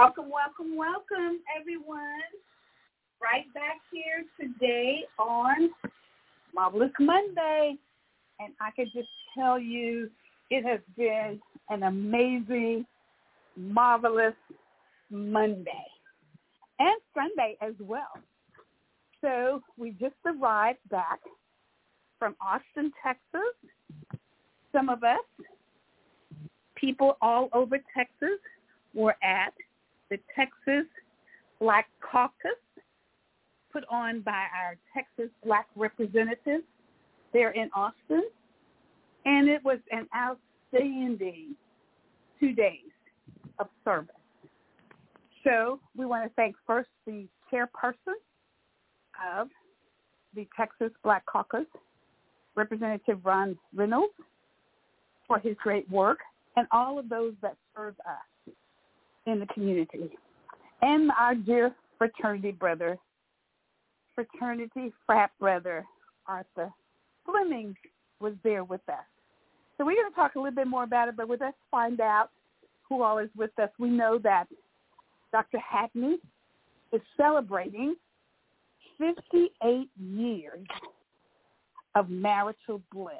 Welcome, welcome, welcome, everyone. Right back here today on Marvelous Monday. And I can just tell you it has been an amazing, marvelous Monday and Sunday as well. So we just arrived back from Austin, Texas. Some of us, people all over Texas, were at the Texas Black Caucus put on by our Texas Black representatives there in Austin. And it was an outstanding two days of service. So we want to thank first the chairperson of the Texas Black Caucus, Representative Ron Reynolds, for his great work, and all of those that serve us in the community. And our dear fraternity brother, fraternity frat brother, Arthur Fleming was there with us. So we're going to talk a little bit more about it, but let's find out who all is with us. We know that Dr. Hackney is celebrating 58 years of marital bliss.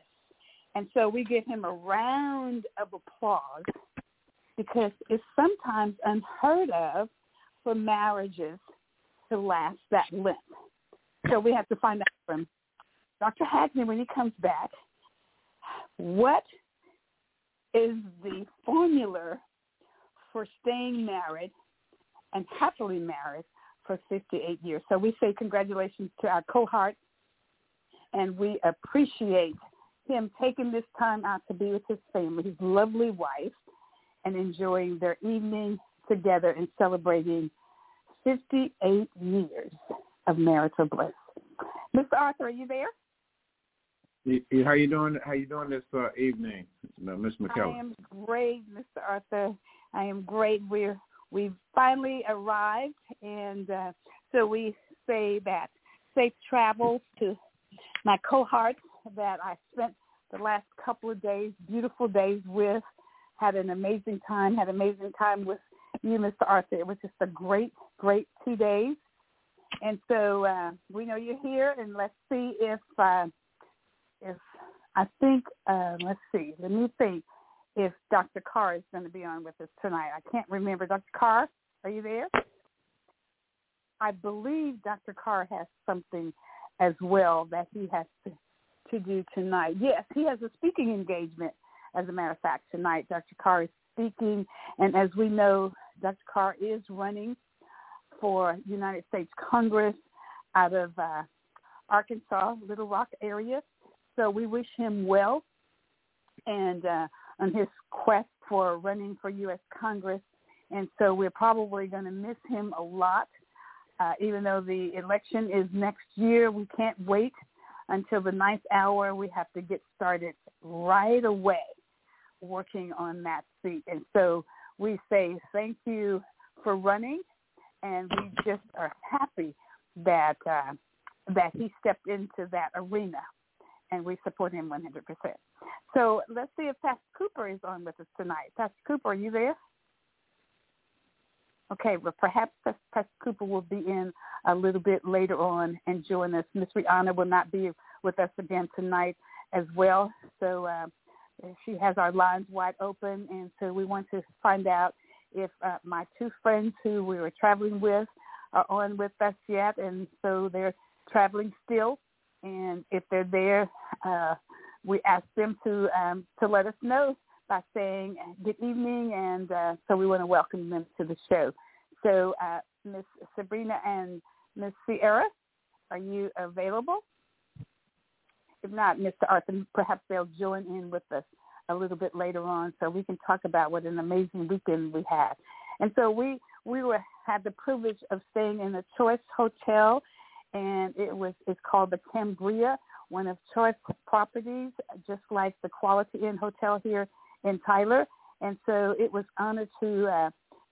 And so we give him a round of applause because it's sometimes unheard of for marriages to last that length. So we have to find out from Dr. Hackney when he comes back what is the formula for staying married and happily married for 58 years. So we say congratulations to our cohort, and we appreciate him taking this time out to be with his family, his lovely wife, and enjoying their evening together and celebrating 58 years of marital bliss. Mr. Arthur, are you there? How you doing? How you doing this uh, evening, Miss McKellar? I am great, Mr. Arthur. I am great. We're we've finally arrived, and uh, so we say that safe travels to my cohorts that I spent the last couple of days, beautiful days with. Had an amazing time. Had an amazing time with you, Mr. Arthur. It was just a great, great two days. And so uh, we know you're here, and let's see if uh, if I think uh, let's see. Let me see if Dr. Carr is going to be on with us tonight. I can't remember. Dr. Carr, are you there? I believe Dr. Carr has something as well that he has to to do tonight. Yes, he has a speaking engagement. As a matter of fact, tonight Dr. Carr is speaking, and as we know, Dr. Carr is running for United States Congress out of uh, Arkansas, Little Rock area. So we wish him well, and uh, on his quest for running for U.S. Congress. And so we're probably going to miss him a lot. Uh, even though the election is next year, we can't wait until the ninth hour. We have to get started right away working on that seat. And so we say thank you for running, and we just are happy that uh, that he stepped into that arena, and we support him 100%. So let's see if Pastor Cooper is on with us tonight. Pastor Cooper, are you there? Okay, well, perhaps Pastor Cooper will be in a little bit later on and join us. Miss Rihanna will not be with us again tonight as well. So uh, she has our lines wide open, and so we want to find out if uh, my two friends who we were traveling with are on with us yet, and so they're traveling still. And if they're there, uh, we ask them to um, to let us know by saying good evening, and uh, so we want to welcome them to the show. So, uh, Miss Sabrina and Miss Sierra, are you available? If not, Mr. Arthur, perhaps they'll join in with us a little bit later on, so we can talk about what an amazing weekend we had. And so we we were had the privilege of staying in a choice hotel, and it was it's called the Cambria, one of choice properties, just like the Quality Inn Hotel here in Tyler. And so it was honored to uh,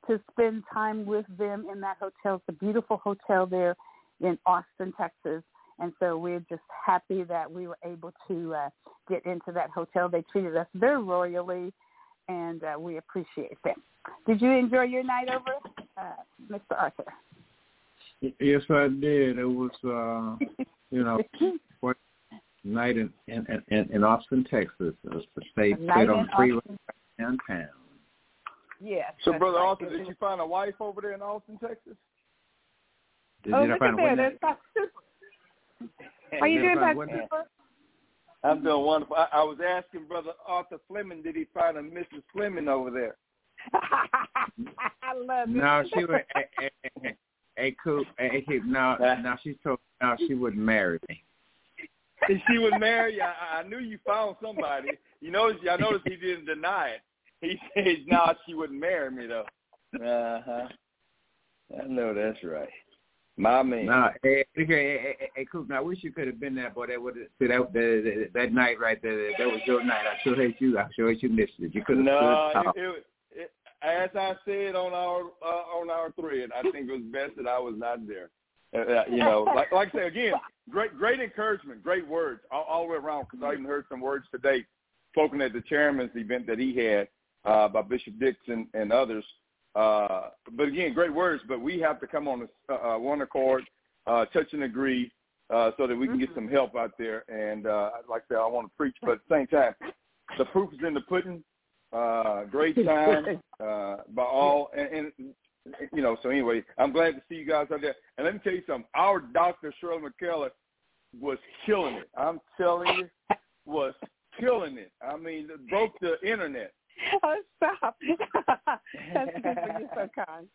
to spend time with them in that hotel. It's a beautiful hotel there in Austin, Texas. And so we're just happy that we were able to uh, get into that hotel. They treated us very royally, and uh, we appreciate them. Did you enjoy your night over, uh, Mr. Arthur? Yes, I did. It was, uh, you know, night in, in in in Austin, Texas. It was the state state on freeway downtown. Yes. So, brother right. Arthur, did you find a wife over there in Austin, Texas? Did, oh, did look find at there. That's super. Are you doing that, super? I'm doing wonderful. I, I was asking Brother Arthur Fleming, did he find a Mrs. Fleming over there? I love it. No, she would. a, a, a, coop. A, a, no, no, she told no, she wouldn't marry me. she would marry you. I, I knew you found somebody. You notice. I noticed he didn't deny it. He says, "No, she wouldn't marry me though." Uh huh. I know that's right. My man. No, hey, hey, hey, hey, Coop. Now, I wish you could have been there, boy. That would see that, that that night right there. That was your night. I sure hate you. I sure hate you missed it. You could have. No, it, it, it, as I said on our uh, on our thread, I think it was best that I was not there. Uh, uh you know, like like I say again, great great encouragement, great words all, all the way around. Because I even heard some words today spoken at the chairman's event that he had uh, by Bishop Dixon and others. Uh, but again, great words. But we have to come on a, uh, one accord, uh, touch and agree, uh, so that we can get some help out there. And uh, like I said, I want to preach, but at the same time, the proof is in the pudding. Uh, great time uh, by all, and, and you know. So anyway, I'm glad to see you guys out there. And let me tell you something. Our doctor Shirley McKellar was killing it. I'm telling you, was killing it. I mean, broke the internet. Oh, stop. That's Cooper. You're so kind.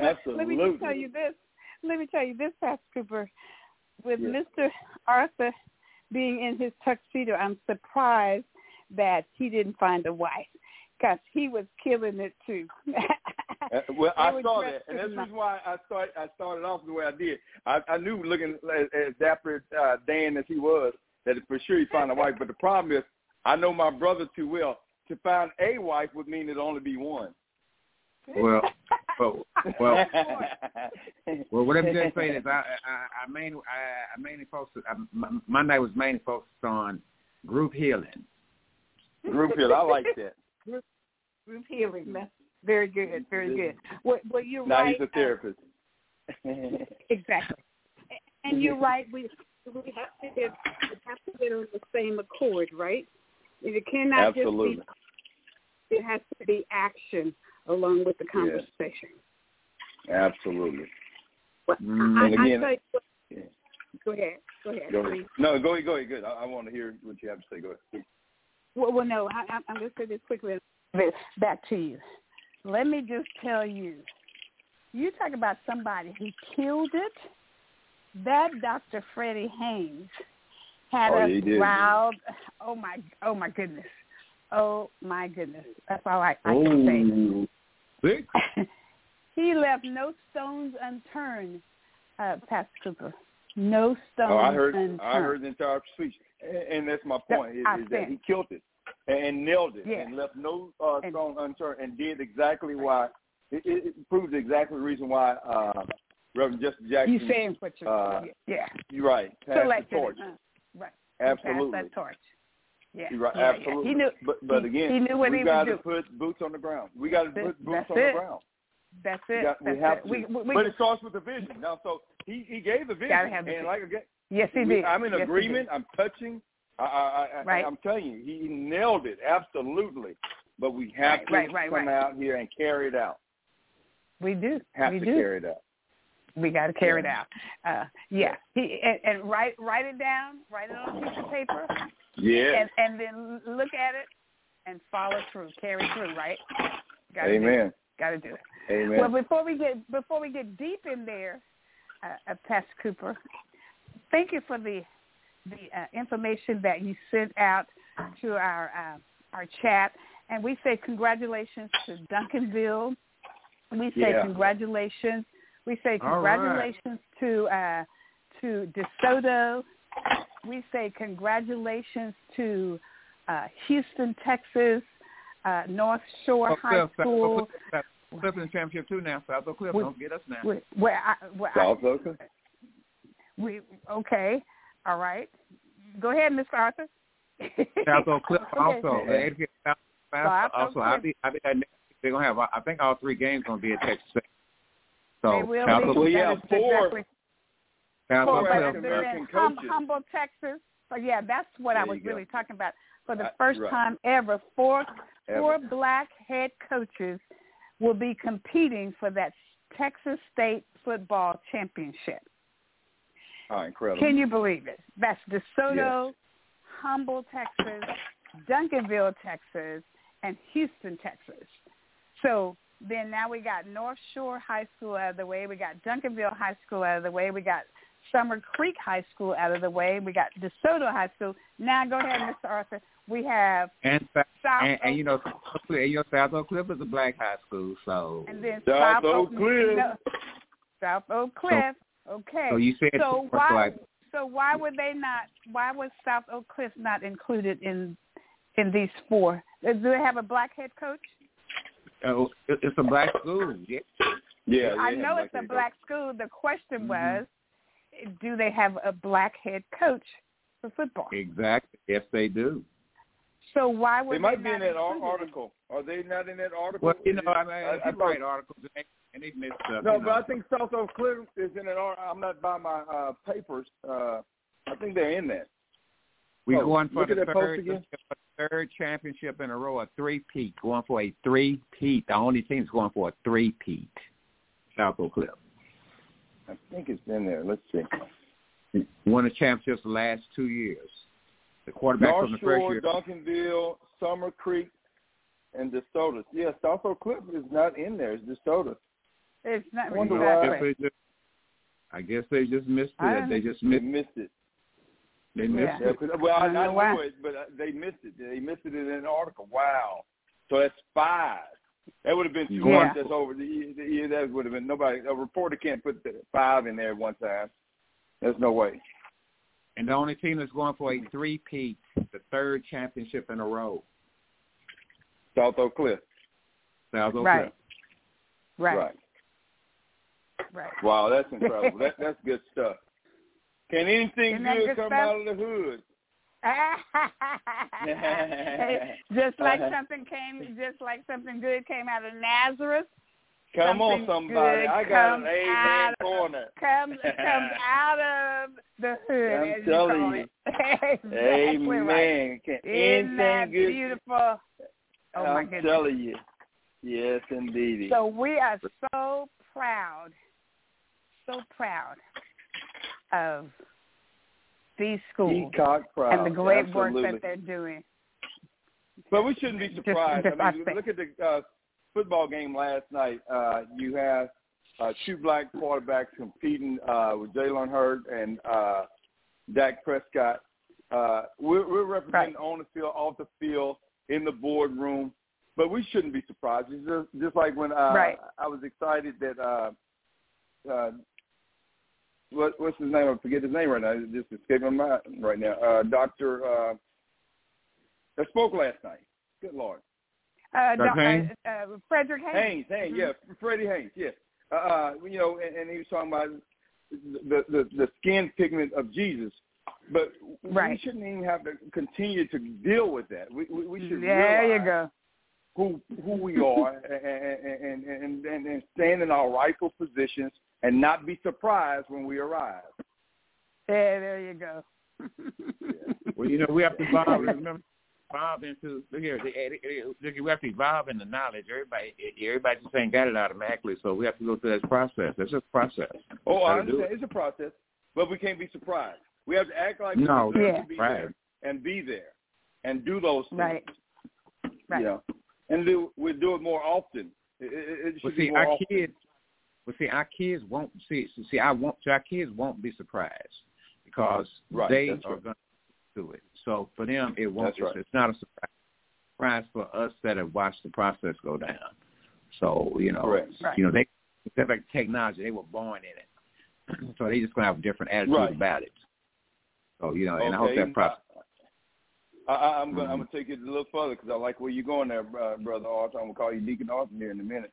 Absolutely. Let me just tell you this. Let me tell you this, Pastor Cooper. With yes. Mr. Arthur being in his tuxedo, I'm surprised that he didn't find a wife because he was killing it too. uh, well, I saw that, and that's the reason why I started. I started off the way I did. I, I knew, looking as dapper uh, Dan as he was, that for sure he found a wife. But the problem is, I know my brother too well to find a wife would mean it'd only be one. Well, well, well, well what I'm just saying is I, I, I mainly, I, I mainly focused. I, my, night was mainly focused on group healing. Group healing, I like that. Group, group healing, that's very good, very good. Well, well you're now right. Now he's a therapist. Uh, exactly, and you're right. We we have to get we have to get on the same accord, right? It cannot Absolutely. just be. It has to be action along with the conversation. Yes. Absolutely. Well, mm, I, and again, I yeah. go ahead. Go ahead. Go ahead. No, go ahead. Go ahead. Good. I, I, want to hear what you have to say. Go ahead. Well, well no, I, I'm going to say this quickly. This Back to you. Let me just tell you. You talk about somebody who killed it. That Dr. Freddie Haynes had oh, us riled. Oh my, oh my goodness, oh my goodness. That's all I, I can say. he left no stones unturned, uh, Pastor Cooper. No stones oh, I heard, unturned. I heard the entire speech, and that's my point. Is, is that he killed it and nailed it yeah. and left no uh, stone unturned and did exactly why. It, it, it proves exactly the reason why uh, Reverend Justin Jackson. You saying what you're uh, yeah. You're right. Pass the torch. Uh, right. Absolutely. Pass that torch. Yeah, right, yeah, yeah. absolutely. He knew. but but he, again, he knew what we got to put boots on the ground. We got to put boots That's on it. the ground. That's We, it. got, That's we have it. to. We, we, we, but it starts with the vision. Now, so he he gave the vision, have the and vision. like again, yes, he we- did. I'm in Yes, agreement. I'm touching. I, I, I, Right. I'm telling you, he nailed it absolutely. But we have Right, to right, right, come out here and carry it out. We do. Have we to do. carry it out. We got to carry Yeah. it out. Uh, yeah. He and, and write write it down. Write it on a piece of paper. Yeah. And and then look at it and follow through. Carry through. Right. Got to. Amen. Got to do it. Amen. Well, before we get before we get deep in there, uh, uh, Pastor Cooper, thank you for the the uh, information that you sent out to our uh, our chat, and we say congratulations to Duncanville. We say Yeah. congratulations. We say All right. congratulations to uh, to DeSoto. We say congratulations to uh, Houston, Texas, uh, North Shore Oh, High Cliff, South School. Oak Cliff, South- in the championship too now. South Oak Cliff, We- don't get us now. Where, where I, where I, South Oakland. we okay, all right. Go ahead, Mr. Arthur. South Oak Cliff Okay. also. The 85th South, South also. Oak I Cliff. think I think they're gonna have. I think all three games gonna be at Texas. State. So they will South be. Oak, Well, yeah, four- exactly- South four, Oak but African American hum. Humble, Texas. So yeah, that's what I was really talking about. For the first right. time ever, four Ever. four black head coaches will be competing for that Texas State football championship. Oh, incredible. Can you believe it? That's DeSoto, Humble, Texas, Duncanville, Texas, and Houston, Texas. So then now we got North Shore High School out of the way. We got Duncanville High School out of the way. We got Summer Creek High School out of the way. We got DeSoto High School. Now go ahead, Mr. Arthur. We have And, South- South and, and you know, South and you know, South Oak Cliff is a black high school, so and then South South Oak Cliff. no, South Oak Cliff. Okay. so you said So why? like, So why would they not? Why was South Oak Cliff not included in in these four? Uh, Do they have a black head coach? oh, it's a black school. Yeah. Yeah, I know it's a head black school. The question Mhm. was, do they have a black head coach for football? Exactly. Yes, they do. So why would They might be not in that ar- include it? article. Are they not in that article? Well, you know, I mean, I, I you thought- write articles and they, and they missed stuff. No, but know. I think South Oak Cliff is in an article. I'm not by my uh, papers. Uh, I think they're in that. we oh, going for look the at that post third, again. third championship in a row, a three-peat, going for a three-peat. The only team's going for a three-peat. South Oak Cliff. I think it's been there. Let's see. Won the championships the last two years. The quarterback North from the first Shore, year. Duncanville, Summer Creek, and DeSoto. Yeah, South Oak Cliff is not in there. It's DeSoto. It's not I wonder I why- guess they just, I guess they just missed it. They just They missed. missed it. They missed Yeah. Yeah, well, I, I don't I know knew it, but uh, they missed it. They missed it in an article. Wow. So that's five. That would have been too Yeah. much. That's over. The, the, the, that would have been nobody. A reporter can't put the five in there at one time. There's no way. And the only team that's going for a three-peat, the third championship in a row. South Oak Cliff. South Oak Right. Cliff. Right. Right. Right. Wow, that's incredible. that that's good stuff. Can anything Isn't that good good come stuff? out of the hood? just like uh-huh. something came, just like something good came out of Nazareth. Come on, somebody. I got an amen corner. Comes comes out of the hood. I'm telling you. exactly Amen. right. Can Isn't that good? beautiful? Oh my I'm goodness. telling you. Yes, indeed. So we are so proud, so proud of these schools and the great Absolutely. work that they're doing. But we shouldn't be surprised. just I mean, I look at the uh, football game last night. Uh, you have uh, two black quarterbacks competing uh, with Jalen Hurts and uh, Dak Prescott. Uh, we're, we're representing on the field, off the field, in the boardroom. But we shouldn't be surprised. It's just, just like when uh, Right. I was excited that uh, uh, what, what's his name? I forget his name right now. It's just escaping my mind right now. Uh, Doctor uh, that spoke last night. Good Lord. Uh, Doug Doc- Haynes? uh, uh, Frederick Haynes. Haynes, Haynes, Mhm. yeah, Freddie Haynes, yeah. Uh, uh, you know, and, and he was talking about the, the the skin pigment of Jesus but right. we shouldn't even have to continue to deal with that. We we, we should there realize you go. who who we are and, and and and and stand in our rightful positions and not be surprised when we arrive. There, there you go. well, you know, we have to evolve. Remember, evolve into look here. Look, eh, eh, eh, we have to evolve in the knowledge. Everybody, everybody just ain't got it automatically, so we have to go through that process. That's just a process. Oh, I understand. It. It's a process, but we can't be surprised. We have to act like no, we're yeah. to be right. there and be there and do those things. Right. Right. You know, and do we do it more often. It, it, it should well, be see, more our often. kids. Well, see, our kids won't see. See, I won't. See, our kids won't be surprised because Right, they that's are right. going to do it. So for them, it won't. That's right. It's not a surprise. Surprise for us that have watched the process go down. So you know, Correct. Right. you know, they except like technology, they were born in it. so they just gonna have a different attitude Right. about it. So you know, and I hope Okay. that process. I, I, I'm going. Mhm. I'm going to take it a little further because I like where you're going there, uh, brother Arthur. I'm going to call you Deacon Arthur here in a minute.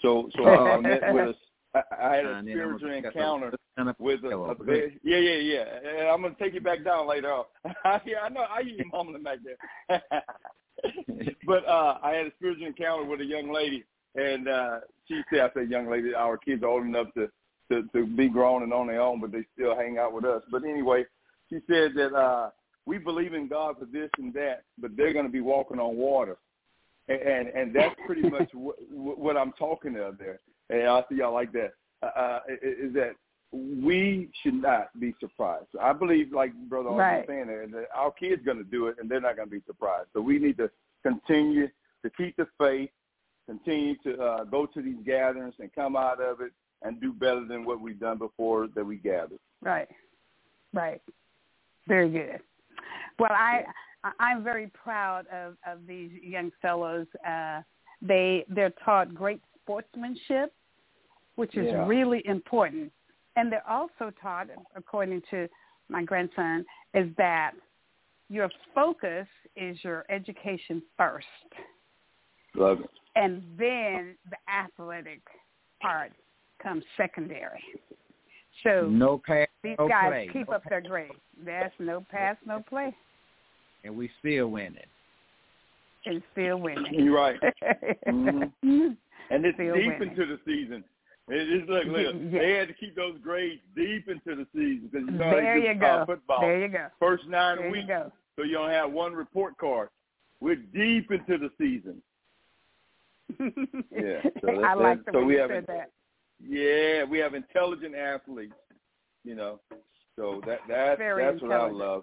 So, so I, I met with a, I, I had a And spiritual gonna- encounter kind of- with a, a very, yeah, yeah, yeah. And I'm going to take you back down later on. yeah, I know. I hear you mumbling back there. but uh, I had a spiritual encounter with a young lady, and uh, she said, "I said, young lady, our kids are old enough to to, to be grown and on their own, but they still hang out with us." But anyway, she said that uh, we believe in God for this and that, but they're going to be walking on water, and and, and that's pretty much what, what I'm talking of there. And I see y'all like that. Uh, uh, is that we should not be surprised. I believe, like Brother Arthur Right. saying, there, that our kids going to do it, and they're not going to be surprised. So we need to continue to keep the faith, continue to uh, go to these gatherings and come out of it and do better than what we've done before that we gathered. Right. Right. Very good. Well, I I- I'm very proud of of these young fellows. Uh, they they're taught great sportsmanship, which is Yeah. really important, and they're also taught, according to my grandson, is that your focus is your education first, Love it. and then the athletic part comes secondary. So No pass, these no guys play, keep no up their grade. That's no pass, no play, and we still winning. and still winning. You're right. Mhm. And it's deep into the season. It is look, look. Yeah. They had to keep those grades deep into the season because you know there they you go. uh, football. There you go. First nine There you weeks, go. so you don't have one report card. We're deep into the season. Yeah, so I like the so way we you have said that. Yeah, we have intelligent athletes. You know, so that that Very that's what I love.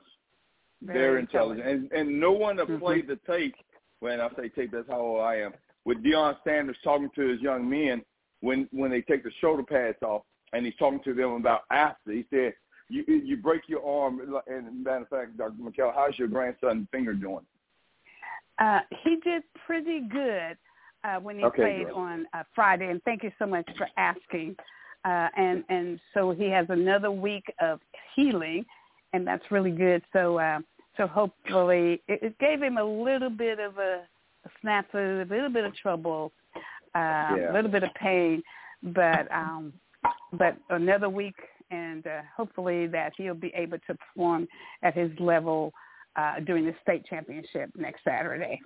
Very Very, intelligent. and and no one have Mhm. played the tape. When I say tape, that's how old I am. With Deion Sanders talking to his young men when when they take the shoulder pads off, and he's talking to them about after. He said, "You you break your arm." And matter of fact, Dr. McKell, how's your grandson's finger doing? Uh, he did pretty good uh, when he Okay, played good. on uh, Friday, and thank you so much for asking. Uh, and and so he has another week of healing, and that's really good. So uh, so hopefully it, it gave him a little bit of a, a snafu, a little bit of trouble, uh, Yeah. a little bit of pain, but um, but another week, and uh, hopefully that he'll be able to perform at his level uh, during the state championship next Saturday.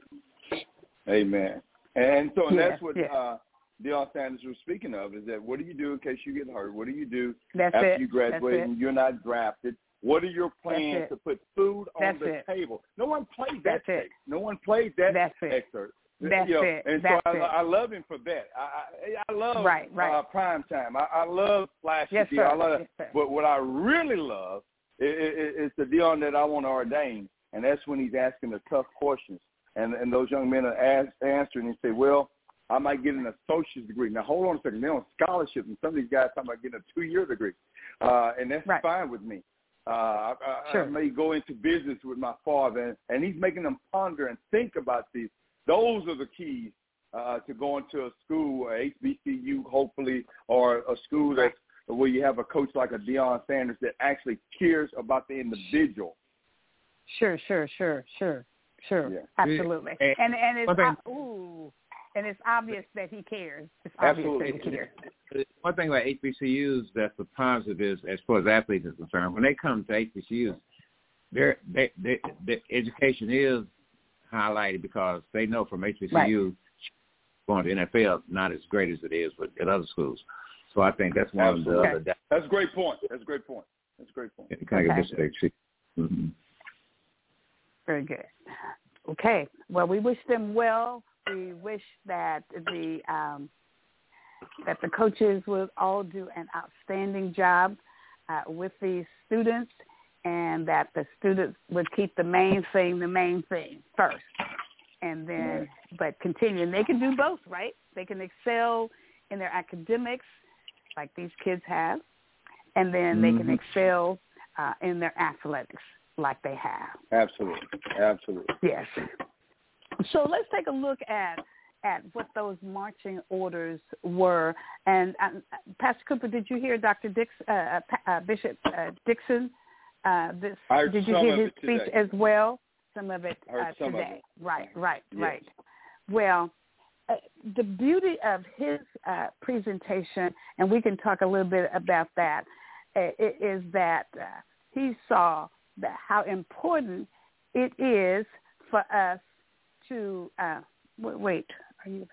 Amen. And so and Yeah, that's what yeah. uh, Deion Sanders was speaking of is that what do you do in case you get hurt? What do you do That's after it. you graduate and you're not drafted? What are your plans to put food on the it. table? No one played that That's it. No one played that That's it. excerpt. That's You know, it. And That's so I, it. I love him for that. I I, I love Right, right. Uh, prime time. I, I love flashy Yes, deal. sir. I love Yes, sir. But what I really love is, is, is the Deion that I want to ordain, and that's when he's asking the tough questions. And and those young men are ask, answering and say, well, I might get an associate's degree. Now, hold on a second. They're on scholarship, and some of these guys talking about getting a two-year degree, uh, and that's Right. fine with me. Uh, I, I, Sure. I may go into business with my father, and, and he's making them ponder and think about these. Those are the keys uh, to going to a school, a HBCU, hopefully, or a school that's where you have a coach like a Deion Sanders that actually cares about the individual. Sure, sure, sure, sure, sure. Yeah. Absolutely. And- And and it's one thing- ob- ooh, and it's obvious that he cares. It's obvious Absolutely. that he cares. One thing about HBCUs that's a positive is, as far as athletes are concerned, when they come to HBCUs, their they, they, the education is highlighted because they know from HBCU Right. going to NFL not as great as it is with at other schools. So I think that's one Absolutely. of the other That's a great point. That's a great point. That's a great point. kind of Okay. distinction. Mm-hmm. Very good. Okay. Well, we wish them well. We wish that the um, that the coaches will all do an outstanding job uh, with these students, and that the students would keep the main thing the main thing first, and then but continue. And they can do both, right? They can excel in their academics, like these kids have, and then they can Mhm. excel uh, in their athletics, like they have. Absolutely. Absolutely. Yes. So let's take a look at at what those marching orders were. And uh, Pastor Cooper, did you hear Dr. Dix, uh, uh, uh, Bishop uh, Dixon? Uh, this did you hear of his speech today. as well? Some of it uh, some of today. it. Right, right, Yes. right. Well, uh, the beauty of his uh, presentation, and we can talk a little bit about that, uh, is that uh, he saw how important it is for us to uh, wait. wait are you?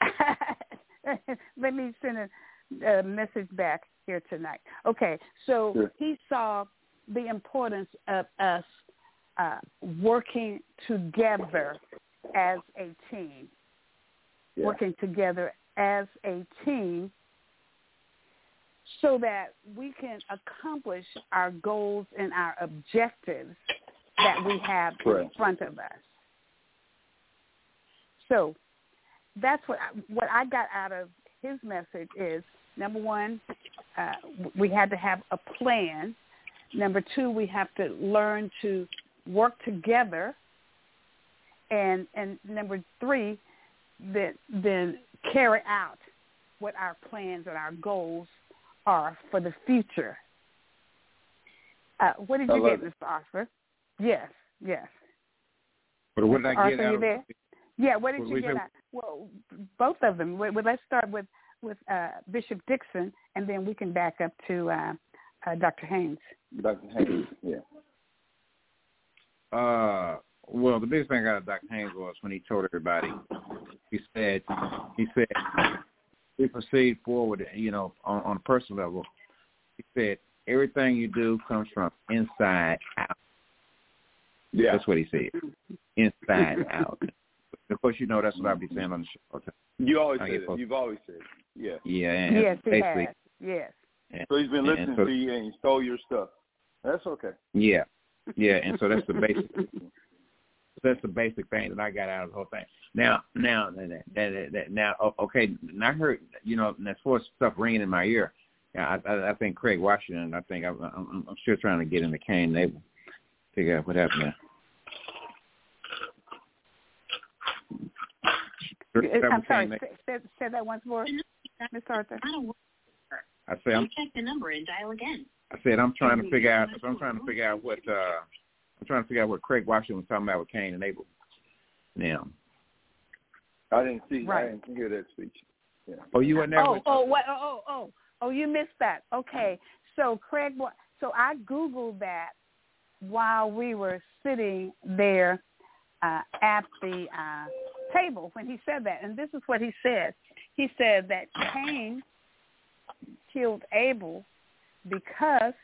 Let me send a, a message back here tonight. Okay, so Sure. he saw the importance of us uh, working together as a team, Yeah. working together as a team so that we can accomplish our goals and our objectives that we have in front of us. So that's what I, what I got out of his message is number one, uh, we had to have a plan. Number two, we have to learn to work together. And and number three, then then carry out what our plans and our goals are for the future. Uh, what did you get, Mr. Oscar? Yes, yes. But what did I Arthur, get out you of there? Yeah, what did What you get out? Well, both of them. Well, let's start with with uh, Bishop Dixon, and then we can back up to uh, uh, Dr. Haynes. Dr. Haynes. Yeah. Uh, well, the biggest thing I got out of Dr. Haynes was when he told everybody, he said, he said, we proceed forward, you know, on, on a personal level. He said, everything you do comes from inside out. Yeah. That's what he said, inside out. Of course, you know that's what I'll be saying on the show. all the time. You always I say that. You've always said it. Yeah. Yeah, and yes, he basically, has. Yes. and- So he's been listening so- to you and he stole your stuff. That's okay. Yeah, yeah, and so that's the basic. that's the basic thing that I got out of the whole thing. Now, now, that, that, that, now, okay, and I heard, you know, and as far as stuff ringing in my ear, I, I, I think Craig Washington. I think I, I'm, I'm still trying to get in the cane. They figure out what happened there. I'm sorry. Say, say, say that once more, Miss Arthur. I say I'm, check the number and dial again. I said I'm trying to figure out. I'm trying to figure out what. uh I'm trying to figure out what Craig Washington was talking about with Cain and Abel. Now, I didn't see. Right. I didn't hear that speech. Yeah. oh, you were there. Oh, with, oh, what? Oh, oh, oh, oh, you missed that. Okay. So Craig, so I googled that while we were sitting there uh, at the uh, table when he said that, and this is what he said. He said that Cain killed Abel because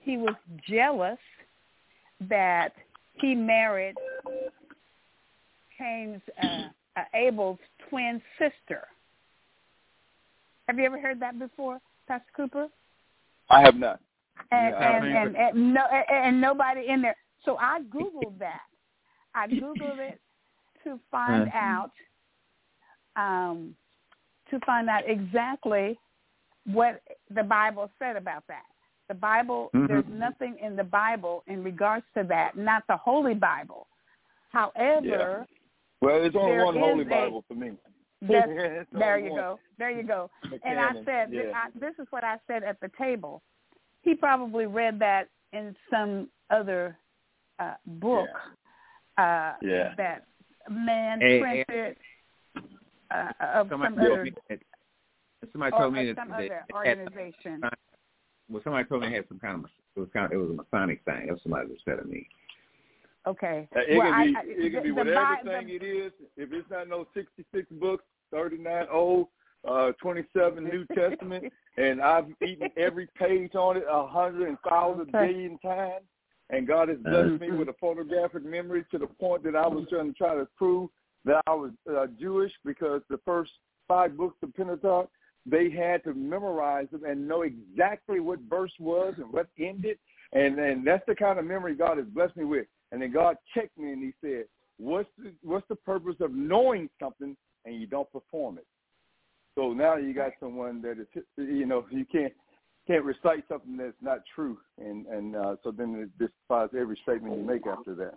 he was jealous that he married Cain's uh, uh, Abel's twin sister. Have you ever heard that before, Pastor Cooper? I have not. And Yeah, and, and, and no and, and nobody in there. So I googled that. I googled it to find Uh-huh. out um, to find out exactly what the Bible said about that. The Bible, Mhm. there's nothing in the Bible in regards to that, not the Holy Bible. However, Well, there's only There one is Holy a- Bible for me. that's, there you one. go. There you go. And I said, yeah. I, this is what I said at the table. He probably read that in some other uh, book uh, Yeah. that man Hey, hey. printed uh, of somebody some told other me that. Somebody or, told me that, some that, other that organization. Well, somebody told me I had some kind of it was kind of, it was a Masonic thing. That's somebody that said to me. Okay. Uh, it well, can be I, it can be whatever the, thing it is. If it's not no sixty six books, thirty nine old, uh, twenty seven New Testament, and I've eaten every page on it a hundred and thousand Okay. billion times, and God has blessed me Mhm. with a photographic memory to the point that I was trying to try to prove that I was uh, Jewish because the first five books of Pentateuch they had to memorize them and know exactly what verse was and what ended. And and that's the kind of memory God has blessed me with. And then God checked me and he said, What's the what's the purpose of knowing something and you don't perform it? So now you got someone that is you know, you can't can't recite something that's not true and, and uh so then it disqualifies every statement you make after that.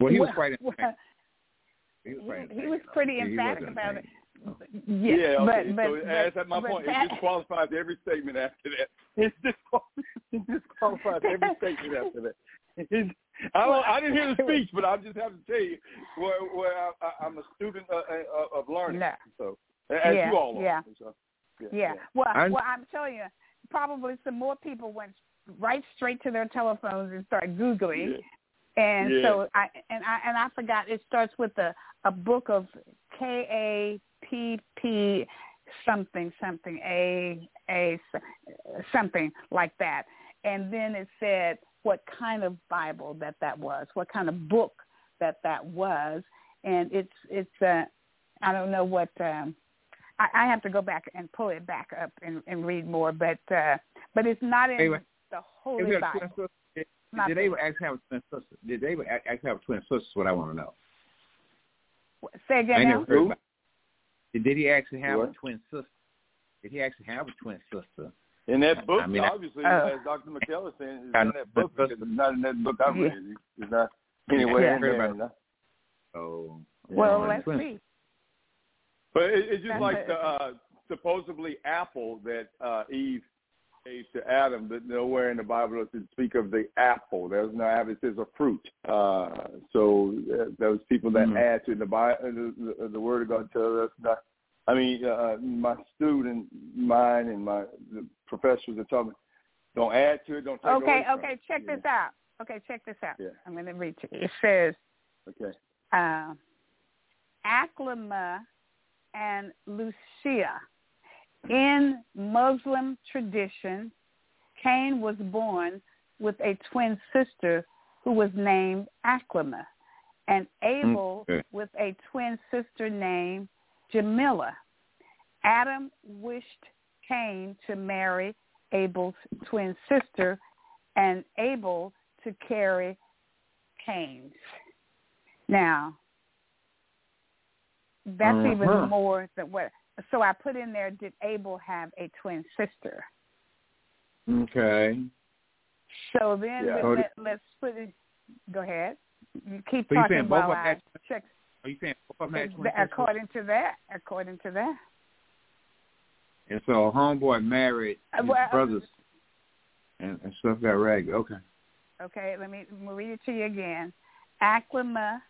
Well, he was well, quite well, emphatic. He was, he, he was pretty emphatic wasn't about it. Saying- Yes, yeah, okay. but, but, so but, that's at my point. that- It disqualifies every statement after that. It, disqual- it disqualifies every statement after that. It's, I don't. I didn't hear the speech, but I just have to tell you where where I, I, I'm a student of, of, of learning. No. So as Yeah, you all are. yeah. So, yeah, Yeah. Well, I'm- well, I'm telling you, probably some more people went right straight to their telephones and started googling. Yeah. And Yeah. so I and I and I forgot it starts with a a book of K A P P something something A A something like that. And then it said what kind of Bible that that was, what kind of book that that was, and it's it's uh I don't know what um I, I have to go back and pull it back up and, and read more, but uh but it's not in Anyway, the Holy Bible. did, did they actually have a twin sister? Did they actually have a twin sister? Is what I want to know. Say I again now. never heard about. Did, did he actually have What? a twin sister? Did he actually have a twin sister? In that book, I mean, obviously, Oh. as Dr. McKellar said, it's I in that book. but- It's not in that book I Yeah. read. It's not anywhere Yeah. in there. about- no. Well, yeah, let's twin- see. But it, it's just That's like it. the uh, supposedly apple that uh, Eve gave to Adam, but nowhere in the Bible does it speak of the apple. There's no apple; it says a fruit. Uh, so uh, those people that Mhm. add to the, Bi- the, the the Word of God tells us not. I mean, uh, my student, mine, and my the professors are telling me, don't add to it, don't take Okay, away from okay, it. check Yeah. this out. Okay, check this out. Yeah. I'm going to read to you. It says, Okay. uh, Aklama and Lucia. In Muslim tradition, Cain was born with a twin sister who was named Aklama, and Abel Okay. with a twin sister named Jamila. Adam wished Cain to marry Abel's twin sister, and Abel to carry Cain's. Now, that's Uh-huh. even more than what. So I put in there, did Abel have a twin sister? Okay. So then Yeah. let, let's put it. Go ahead. You keep So talking while I that- check. Are you saying both of them had twin sisters? According to that, according to that. And so homeboy married Uh, his well, brothers, and, and stuff got ragged. Okay. Okay, let me read it to you again. Aklama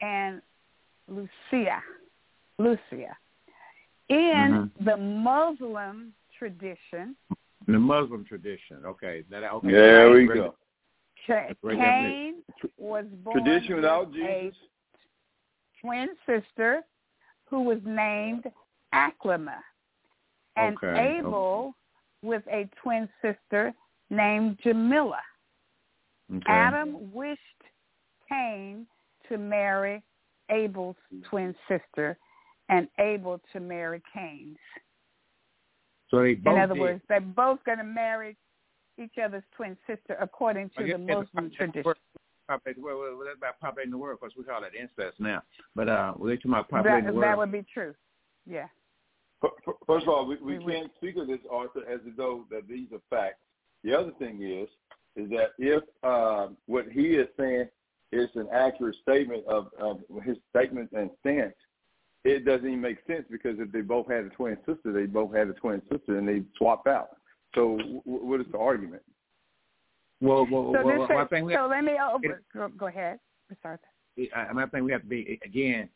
and Lucia. Lucia. In Mhm. the Muslim tradition, The Muslim tradition. Okay. That, okay. There we Great. go. Ca- Great Cain was born Tradition without with a Jesus. twin sister who was named Aklama, and Okay, Abel with a twin sister named Jamila. Okay. Adam wished Cain to marry Abel's twin sister and Abel to marry Cain's. So they both In other did. words, they're both going to marry each other's twin sister according to the that's Muslim tradition. Populate, well, well, well, that's about populating the world because we call that incest now. But uh, we're talking about populating That, the that would be true. Yeah. F- f- First of all, we, we We can't speak of this, Arthur, as though that these are facts. The other thing is, is that if um, what he is saying is an accurate statement of, of his statement and stance, it doesn't even make sense because if they both had a twin sister, they both had a twin sister and they swapped out. So w- w- what is the argument? Well, well, So, well, this well, I is- think we so have, let me over. Go, go ahead, Ms. Arthur. I, I think we have to be again,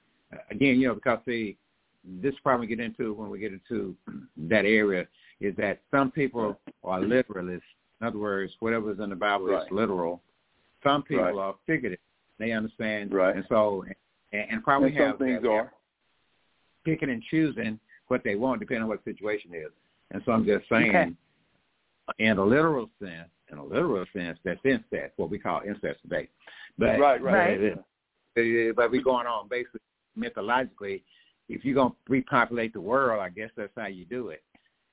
again, you know, because see, this problem we get into when we get into that area is that some people are literalists. In other words, whatever's in the Bible Right. is literal. Some people Right. are figurative. They understand, Right. and so and, and probably And some have things have- are. Picking and choosing what they want depending on what the situation is. And so I'm just saying, Okay. in a literal sense, in a literal sense, that's incest, what we call incest today. But Right, right. Right. uh, but we going on basically mythologically. If you're gonna repopulate the world, I guess that's how you do it.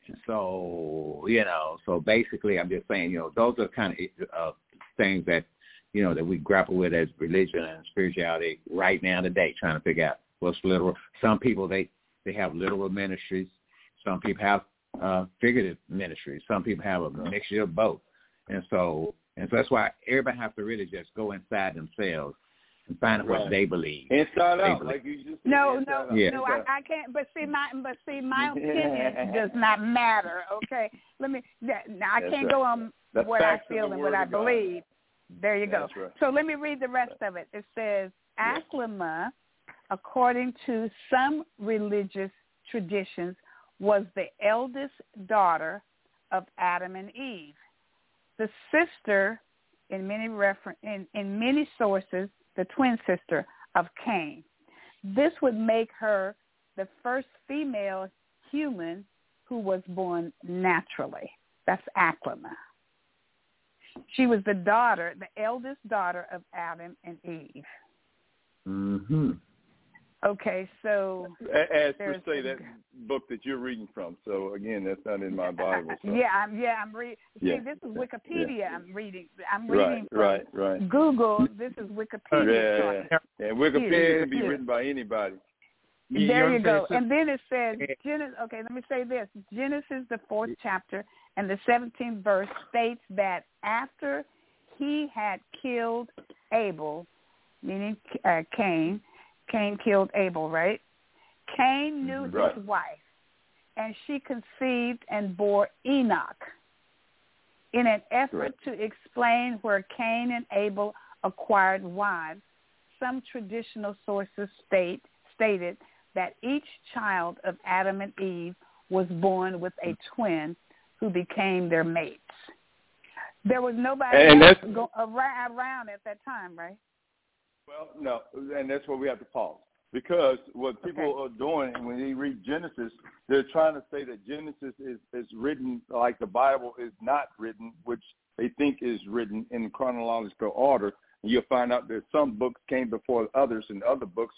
And so you know, so basically, I'm just saying, you know, those are kind of uh, things that you know that we grapple with as religion and spirituality right now today, trying to figure out what's literal. Some people they they have literal ministries. Some people have uh, figurative ministries. Some people have a mixture of both. And so and so that's why everybody has to really just go inside themselves and find out what Right. they believe. Inside They out, believe. like you just said. No, no. Yeah. no. I, I can't. But see, my but see, my opinion does not matter. Okay, let me. that- Now I That's can't right. go on That's what I feel and what I of God. believe. There you go. Right. So let me read the rest of it. It says, Yeah. According to some religious traditions, was the eldest daughter of Adam and Eve. The sister, in many refer- in, in many sources, the twin sister of Cain. This would make her the first female human who was born naturally. That's Aklima. She was the daughter, the eldest daughter of Adam and Eve. Mm-hmm. Okay, so As per se, that book that you're reading from. So again, that's not in my Bible. So. yeah, I'm yeah, I'm reading. See, Yeah, this is yeah, Wikipedia. I'm reading. I'm Right, reading from right, right. Google. This is Wikipedia. Yeah, yeah. And Wikipedia can be written by anybody. You- there you you go. And then it says Genesis. Okay, let me say this: Genesis, the fourth chapter, and the seventeenth verse states that after he had killed Abel, meaning uh, Cain, Cain killed Abel, right? Cain knew mm, Right. his wife, and she conceived and bore Enoch. In an effort to explain where Cain and Abel acquired wives, some traditional sources state stated that each child of Adam and Eve was born with a twin who became their mates. There was nobody And around at that time, right? Well, no, and that's where we have to pause because what people Okay. are doing when they read Genesis, they're trying to say that Genesis is is written like the Bible is not written, which they think is written in chronological order. And you'll find out that some books came before others, and other books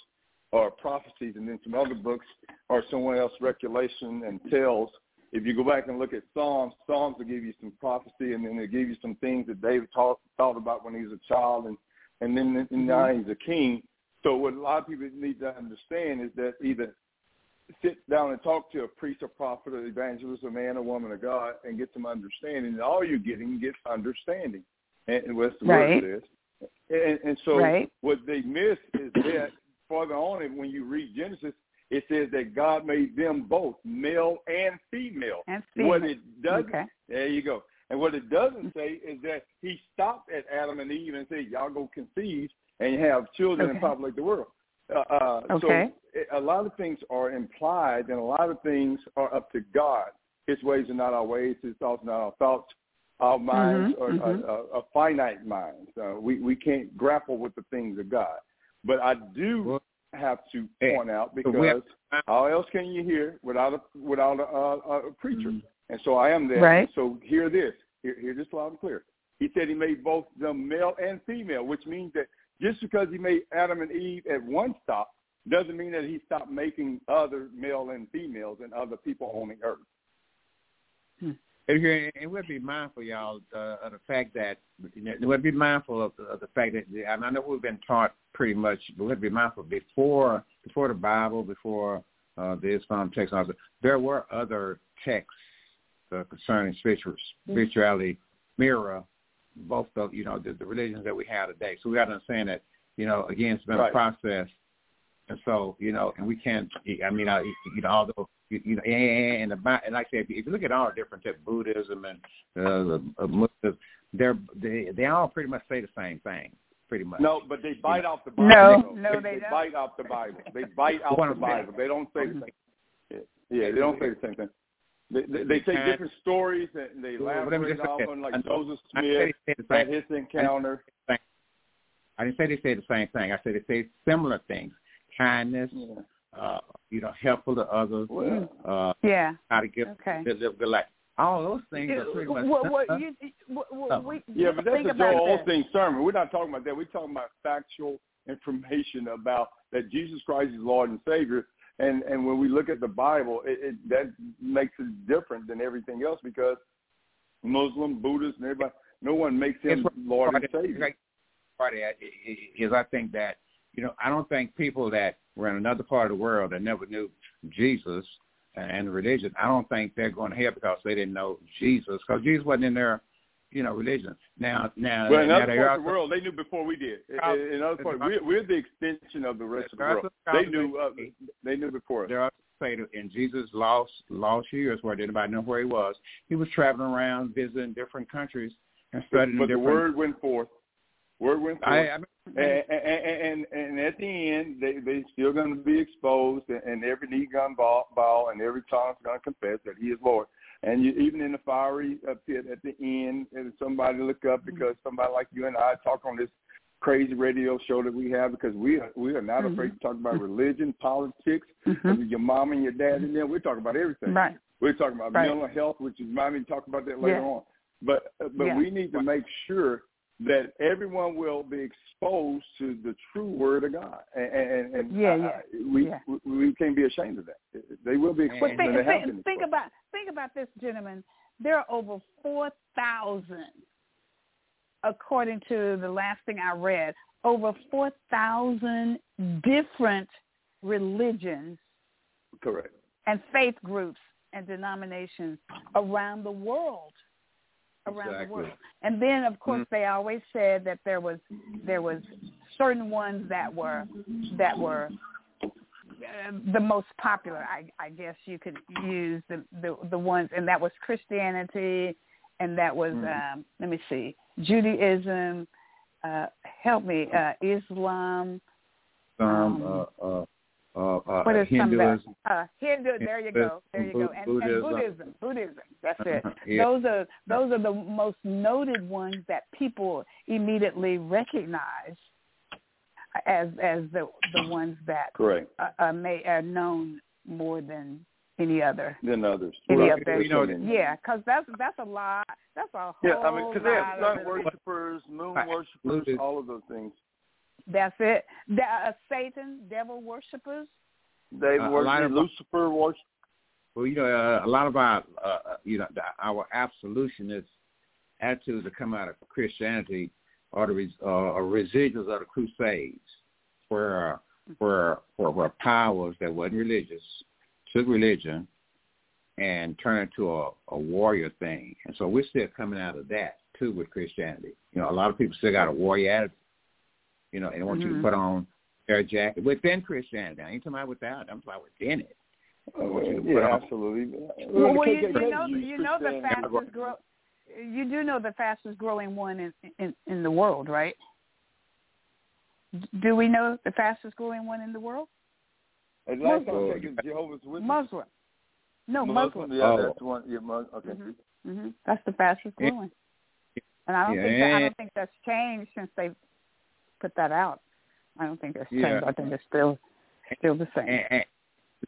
are prophecies, and then some other books are someone else's recollection and tales. If you go back and look at Psalms, Psalms will give you some prophecy, and then they give you some things that David taught, thought about when he was a child, and and then and now he's a king. So what a lot of people need to understand is that either sit down and talk to a priest or prophet or evangelist or man or woman of God and get some understanding. And all you're getting is understanding. And, and what's the Right. word says. And, and so Right. what they miss is that farther on when you read Genesis, it says that God made them both, male and female. And What female. it doesn't Okay. there you go. And what it doesn't say is that he stopped at Adam and Eve and said, "Y'all go conceive and have children and populate the world." Uh, uh, Okay. So it, a lot of things are implied, and a lot of things are up to God. His ways are not our ways. His thoughts are not our thoughts. Our minds Mhm, are, mhm. are, are finite minds. Uh, we we can't grapple with the things of God. But I do Well, have to point out so we have- because how else can you hear without a without a, a, a preacher? Mhm. And so I am there. Right. So hear this. Hear, hear this loud and clear. He said he made both them male and female, which means that just because he made Adam and Eve at one stop doesn't mean that he stopped making other male and females and other people on the earth. And here, and we'll be mindful, y'all, uh, of the fact that you know, we'll be mindful of, of the fact that, and I know we've been taught pretty much, but we'll be mindful before before the Bible, before uh, the Islam text, also, there were other texts uh, concerning spiritual, spirituality, mirror both the you know the, the religions that we have today. So we got to understand that you know again it's been Right. a process, and so you know and we can't. I mean, I, you know although you, you know and, and the and like I said, if you, look at all the different types, Buddhism and uh, the uh, Muslims, they're they they all pretty much say the same thing, pretty much. No, but they bite off the Bible. No, though. no, they, they don't. bite off the Bible. They bite off the Bible. They don't say the same. Yeah, yeah, they don't say the same thing. They, they, they take different stories and they Well, elaborate let me just say off this. on like I- Joseph I Smith said they said the same- his encounter. I didn't say they say the same thing. I said they say similar things: kindness, Yeah. uh, you know, helpful to others, Well, uh, Yeah. how to give Okay. live, live good life. All those things are pretty much. What, what, you, what, what, we, yeah, but that's think a about Joel this. Osteen sermon. We're not talking about that. We're talking about factual information about that Jesus Christ is Lord and Savior. And and when we look at the Bible, it, it that makes it different than everything else because Muslim, Buddhist, and everybody, no one makes him It's Lord and Savior. part of that is I think that you know I don't think people that were in another part of the world that never knew Jesus and religion, I don't think they're going to hell because they didn't know Jesus because Jesus wasn't in their you know religion. Now now, Well, in now other they parts of the world, they knew before we did. In, in other parts, we're, we're the extension of the rest of the world. They knew. Uh, they knew before us. There also say in Jesus' lost lost years, where did anybody know where he was? He was traveling around visiting different countries and studying But the different. word went forth. Word went forth. I, I, and, and, and, and at the end, they they still going to be exposed, and, and every knee going to bow, bow, and every tongue's going to confess that He is Lord. And you, even in the fiery pit at the end, and somebody look up because somebody like you and I talk on this crazy radio show that we have because we are we are not Mhm. afraid to talk about religion, politics, Mhm. your mom and your dad, and then we're talking about everything. Right. We're talking about Right. mental health, which is might need talk about that later Yeah. on. But uh, but Yeah. we need to make sure that everyone will be exposed to the true word of God, and, and, and Yeah, yeah, I- we, yeah. we we can't be ashamed of that. They will be Well, exposed. think, and think, think about think about this, gentlemen. There are over four thousand, according to the last thing I read, over four thousand different religions correct. and faith groups and denominations around the world. Around Exactly. the world, and then of course they always said that there was there was certain ones that were that were uh, the most popular. I, I guess you could use the, the the ones, and that was Christianity, and that was Mhm. um, let me see, Judaism. Uh, help me, uh, Islam. um, Um, uh, uh, uh, uh, What is some of Hinduism. Uh, Hindu. There you go. There you go. And, and Buddhism. Buddhism. Buddhism. That's it. Yeah. Those are those are the most noted ones that people immediately recognize as as the the ones that Correct. uh, uh, may are known more than any other. Than others. Any Well, of you know, Yeah, because that's that's a lot. That's a whole Yeah, I mean, because they lot have sun of worshippers, moon Right. worshippers, all of those things. That's it. The, uh, Satan, devil worshippers. They Uh, a worship lot of- Lucifer worship. Well, you know, uh, a lot of our, uh, uh, you know, the, our absolutionist attitudes that come out of Christianity are the res, uh, are residuals of the Crusades, where uh, where where, where powers that wasn't religious took religion and turned it into a, a warrior thing, and so we're still coming out of that too with Christianity. You know, a lot of people still got a warrior attitude, you know, and they want you Mhm. to put on their jacket within Christianity. I ain't talking about without. I'm talking about within it. Uh, want you to put yeah, absolutely. Well, well you, you know, used you know the fastest grow. You do know the fastest growing one in, in in the world, right? Do we know the fastest growing one in the world? And last Muslim. checked, it's Jehovah's Witnesses. Muslim. No, Muslim. Yeah, Oh. that's one. Yeah, Mus- okay. hmm hmm That's the fastest Yeah. growing. And I don't think that, I don't think that's changed since they put that out. I don't think that's Yeah. changed. I think it's still still the same. and, and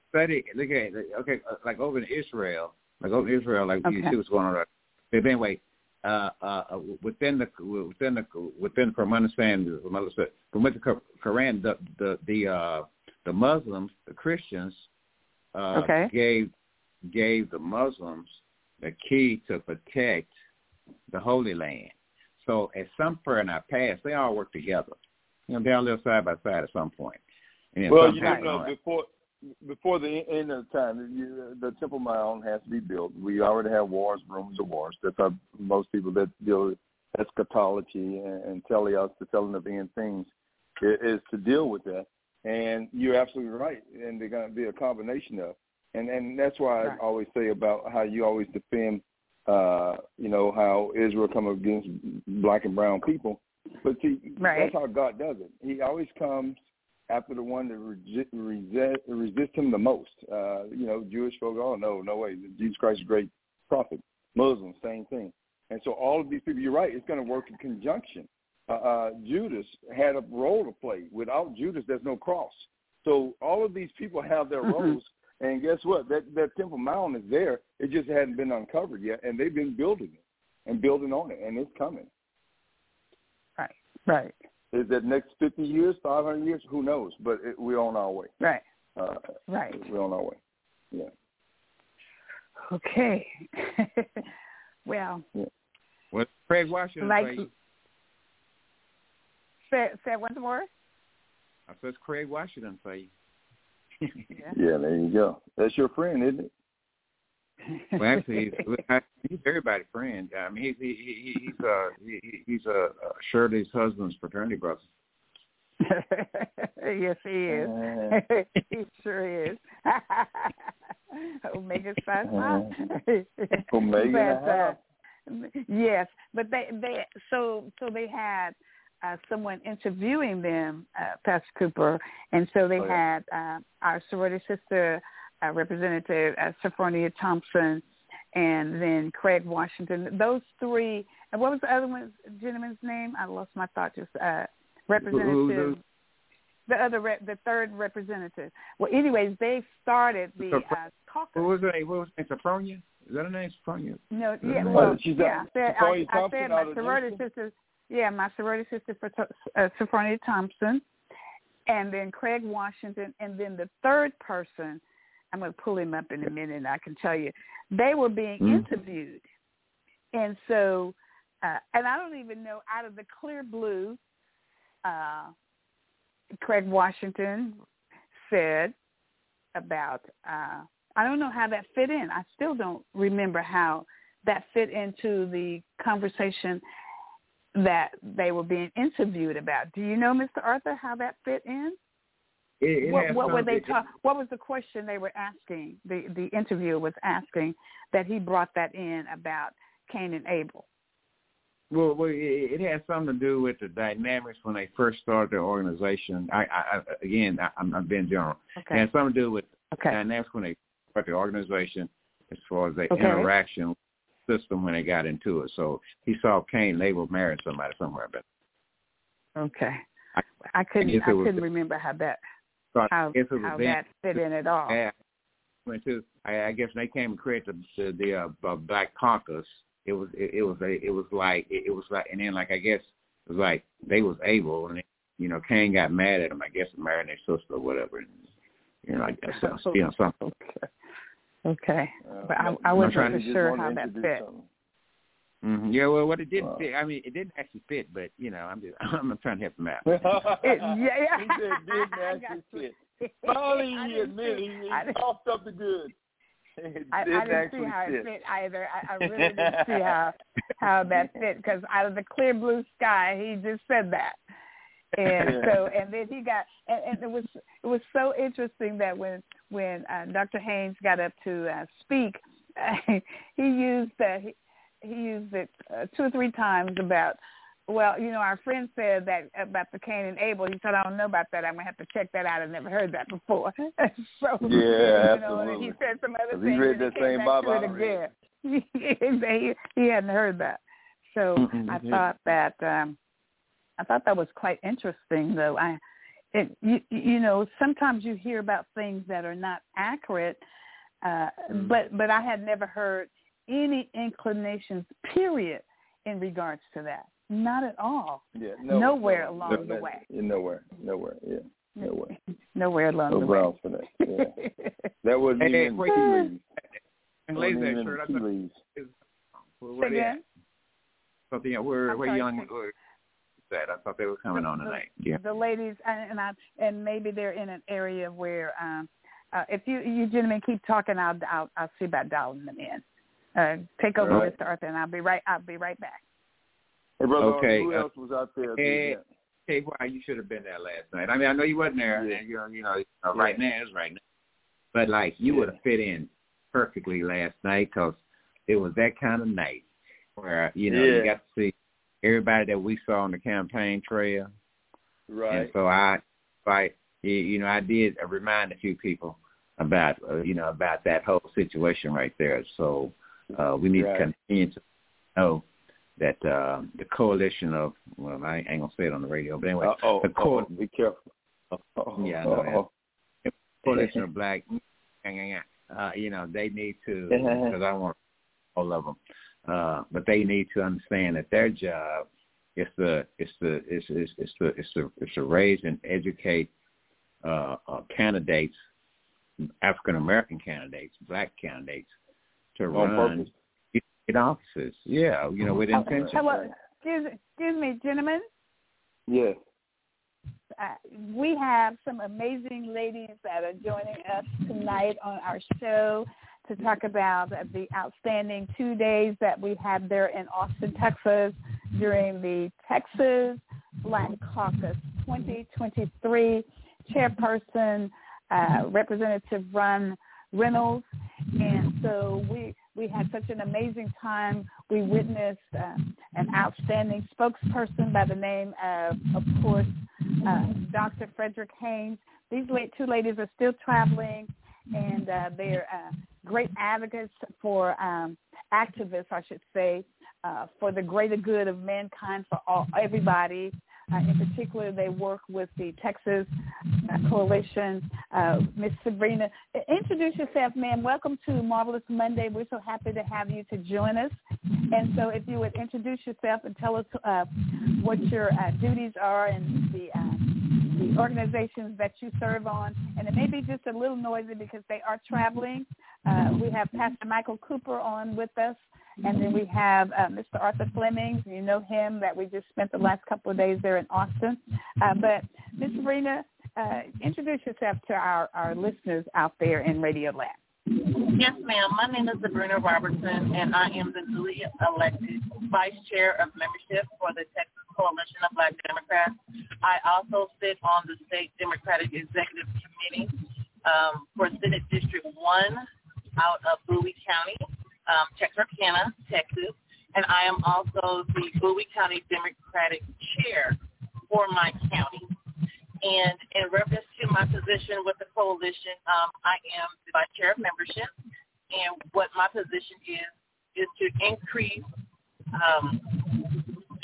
study look at it, okay like over in Israel like over in Israel like you see what's going on but anyway uh uh uh, within the within the within from understanding from understand from with the Quran the the the uh the Muslims the Christians uh Okay. gave gave the Muslims the key to protect the Holy Land so at some point in our past they all work together you know they all live side by side at some point and Well, some you know, on- before before the end of time, you, the Temple Mount has to be built. We already have wars, rumors of wars. That's how most people that deal with eschatology and, and teleos, the telling of end things, is, is to deal with that. And you're absolutely right. And they're going to be a combination of. And and that's why Right. I always say about how you always defend, uh, you know, how Israel come against black and brown people. But see, Right. that's how God does it. He always comes after the one that resist, resist, resist him the most. Uh, you know, Jewish folk, oh no, no way, Jesus Christ is a great prophet. Muslims, same thing. And so all of these people, you're right, it's going to work in conjunction. Uh, uh, Judas had a role to play. Without Judas, there's no cross. So all of these people have their Mhm. roles. And guess what? That that Temple Mount is there. It just hadn't been uncovered yet, and they've been building it and building on it, and it's coming. Right. Right. Is that next 50 years, 500 years? Who knows? But it, we're on our way. Right. Uh, Right. We're on our way. Yeah. Okay. well, What Craig Washington Like- say? say say it once more. I says Craig Washington say. Yeah. Yeah, there you go. That's your friend, isn't it? Well, actually, he's, he's everybody's friend. I mean, he's he, he, he's uh he, he's uh, Shirley's husband's fraternity brother. yes, he is. Uh, he sure is. Omega Psi Omega but, uh, yes, but they they so so they had uh, someone interviewing them, uh, Pastor Cooper, and so they Oh, yeah. had uh, our sorority sister uh, representative uh, Senfronia Thompson, and then Craig Washington. Those three. And what was the other one gentleman's name? I lost my thought. Just uh, representative. who- the other, rep, the third representative. Well, anyways, they started the uh, caucus. What was her name? What was her name? Senfronia? Is that her name? Senfronia? No, yeah, well, she's yeah. a- I said, I, I said my sorority Jamestown? sister. Yeah, my sorority sister for uh, Senfronia Thompson, and then Craig Washington, and then the third person. I'm going to pull him up in a minute. and I can tell you, they were being Mm. interviewed, and so, uh, and I don't even know out of the clear blue. Uh, Craig Washington said about uh I don't know how that fit in. I still don't remember how that fit into the conversation that they were being interviewed about. Do you know, Mr. Arthur, how that fit in? It, it what what were they ta- what was the question they were asking? The the interviewer was asking that he brought that in about Cain and Abel. Well, well, it, it has something to do with the dynamics when they first started their organization. I, I, I again, I, I'm, I'm being general. It Okay. has something to do with Okay. dynamics when they started the organization, as far as the Okay. interaction system when they got into it. So he saw Cain and Abel marrying somebody somewhere, but Okay. I- I couldn't guess I couldn't remember how that how it how that fit in at all. Yeah. I, I guess when they came and created the the, the uh, uh, Black Caucus. It was it, it was a it was like it, it was like and then like I guess it was like they was able and you know Cain got mad at him I guess and married their sister or whatever and you know I guess so, you know something. Okay. Okay. Uh, But I, I wasn't for sure how that fit. something. Mm-hmm. Yeah, well, what it didn't Wow. fit. I mean, it didn't actually fit, but you know, I'm just I'm trying to help him out. It, yeah, yeah. He said didn't actually fit. Finally, he didn't admitted he, he coughed up the good. I, I didn't didn't see how fit. it fit either. I, I really didn't see how how that fit because out of the clear blue sky, he just said that, and Yeah. so and then he got and, and it was it was so interesting that when when uh, Dr. Haynes got up to uh, speak, he used uh, he, used it uh, two or three times about. Well, you know, our friend said that about the Cain and Abel. He said, "I don't know about that. I'm gonna have to check that out. I've never heard that before." so, Yeah, you know, and absolutely. he said some other 'Cause he things. read and that same Bible I it read. again. he, he hadn't heard that, so I thought that um I thought that was quite interesting, though. I, it you, you know, sometimes you hear about things that are not accurate, uh, Mm. but but I had never heard any inclinations, period, in regards to that. Not at all. Yeah, no, Nowhere no, along no, the way. Yeah, nowhere, nowhere, yeah, nowhere. Nowhere along No the way. grounds for that. Yeah. That wasn't Hey, even wait. tea leaves. And That that shirt. I tea thought, leaves. where, Say they at? again? Something else. Where I'm where sorry, young say- where, that? I thought they were coming on The- tonight. Yeah. the ladies and, and I and maybe they're in an area where um uh if you you gentlemen keep talking I'll I'll I'll see about dialing them in. Uh take over All right. Mr. Arthur and I'll be right I'll be right back. Hey, brother, Okay, who uh, else was out there? at the hey. Hey, why you should have been there last night. I mean, I know you wasn't there, Yeah. and you're, you know, you know, Yeah. right now is right now. But like, you Yeah. would have fit in perfectly last night because it was that kind of night where you know Yeah. you got to see everybody that we saw on the campaign trail, Right. and so I invite you know, I did remind a few people about uh, you know about that whole situation right there. So uh, we need right. to continue to know that uh, the coalition of well, I ain't gonna say it on the radio, but anyway, Uh-oh. the co- Uh-oh. be careful. Uh-oh. Yeah, I know that. coalition of black, uh, you know, they need to because I want all of them, uh, but they need to understand that their job is to is to is is is to is to, is to raise and educate uh, uh, candidates, African American candidates, black candidates, to On run purpose. in offices. Yeah, you know, with intention. Hello, excuse, excuse me, gentlemen. Yes. Uh, we have some amazing ladies that are joining us tonight on our show to talk about the outstanding two days that we had there in Austin, Texas during the Texas Black Caucus 2023 chairperson, uh, Representative Ron Reynolds. And so we we had such an amazing time. We witnessed uh, an outstanding spokesperson by the name of, of course, uh, Dr. Frederick Haynes. These two ladies are still traveling, and uh, they're uh, great advocates for um, activists, I should say, uh, for the greater good of mankind, for all everybody. Uh, in particular, they work with the Texas uh, Coalition. Uh, Sabrina, introduce yourself, ma'am. Welcome to Marvelous Monday. We're so happy to have you to join us. And so, if you would introduce yourself and tell us uh, what your uh, duties are and the uh, the organizations that you serve on. And it may be just a little noisy because they are traveling. Uh, we have Pastor Michael Cooper on with us. And then we have uh, Mr. Arthur Fleming. You know him that we just spent the last couple of days there in Austin. Uh, but Ms. Sabrina, uh, introduce yourself to our, our listeners out there in Radio Land. Yes, ma'am. My name is Sabrina Robertson, and I am the newly elected Vice Chair of Membership for the Texas Coalition of Black Democrats. I also sit on the State Democratic Executive Committee um, for Senate District 1 out of Bowie County um, Texarkana, Texas, and I am also the Bowie County Democratic Chair for my county. And in reference to my position with the coalition, um, I am the vice chair of membership, and what my position is is to increase um,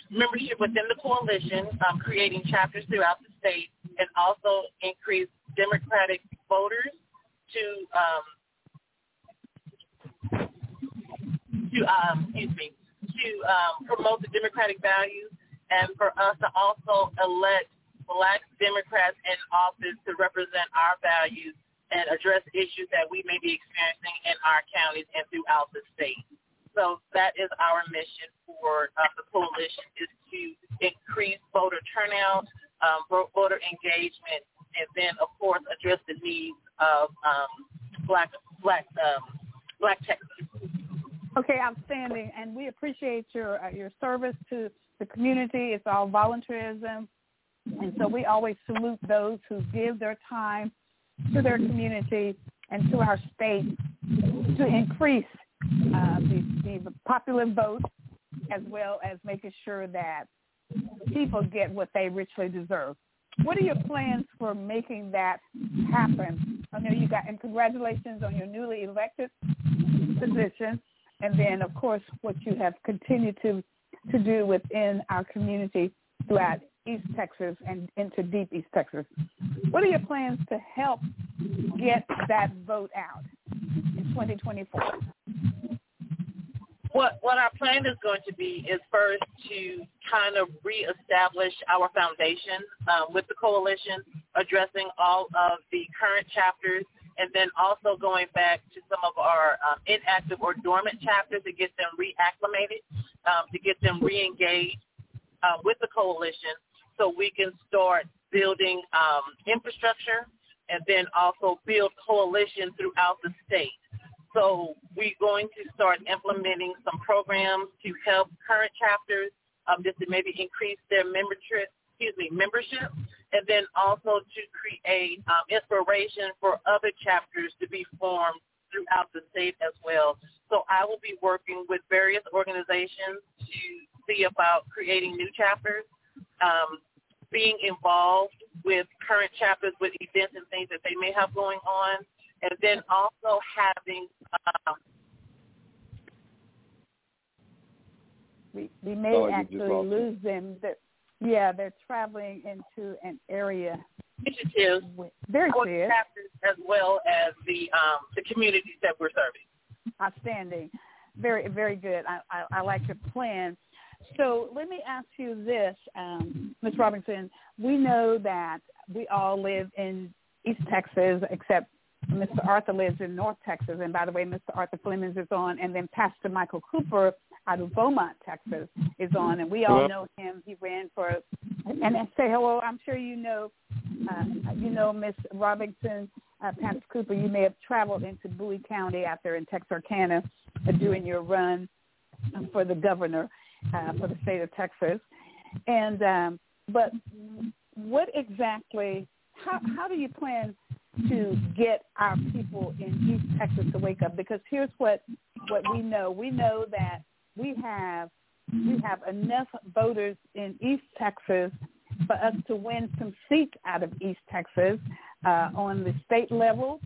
membership within the coalition, um, creating chapters throughout the state, and also increase Democratic voters to um, to um, excuse me to um, promote the democratic values and for us to also elect black Democrats in office to represent our values and address issues that we may be experiencing in our counties and throughout the state. So that is our mission for uh, the coalition is to increase voter turnout, um, voter engagement, and then of course address the needs of um, black black um, black Texans. Okay, outstanding, and we appreciate your uh, your service to the community. It's all volunteerism, and so we always salute those who give their time to their community and to our state to increase uh, the, the popular vote, as well as making sure that people get what they richly deserve. What are your plans for making that happen? I know you got, and congratulations on your newly elected position and then of course what you have continued to to do within our community throughout East Texas and into deep East Texas. What are your plans to help get that vote out in 2024? What what our plan is going to be is first to kind of reestablish our foundation um, with the coalition, addressing all of the current chapters and then also going back to some of our um, inactive or dormant chapters to get them reacclimated, um, to get them reengaged uh, with the coalition so we can start building um, infrastructure and then also build coalition throughout the state. So we're going to start implementing some programs to help current chapters um, just to maybe increase their membership, excuse me, membership and then also to create um, inspiration for other chapters to be formed throughout the state as well. So I will be working with various organizations to see about creating new chapters, um, being involved with current chapters with events and things that they may have going on, and then also having um, we we may Oh, actually lose them. That yeah, they're traveling into an area initiatives with, there for she is. chapters as well as the um, the communities that we're serving. Outstanding. Very, very good. I, I, I like your plan. So let me ask you this, um, Ms. Robinson. We know that we all live in East Texas, except Mr. Arthur lives in North Texas. And by the way, Mr. Arthur Flemings is on, and then Pastor Michael Cooper out of Beaumont, Texas, is on, and we all know him. He ran for, and I say hello. I'm sure you know, uh, you know Miss Robinson, uh, Pastor Cooper. You may have traveled into Bowie County out there in Texarkana uh, doing your run for the governor uh, for the state of Texas, and um, but what exactly? How how do you plan to get our people in East Texas to wake up? Because here's what what we know. We know that we have we have enough voters in East Texas for us to win some seats out of East Texas uh, on the state level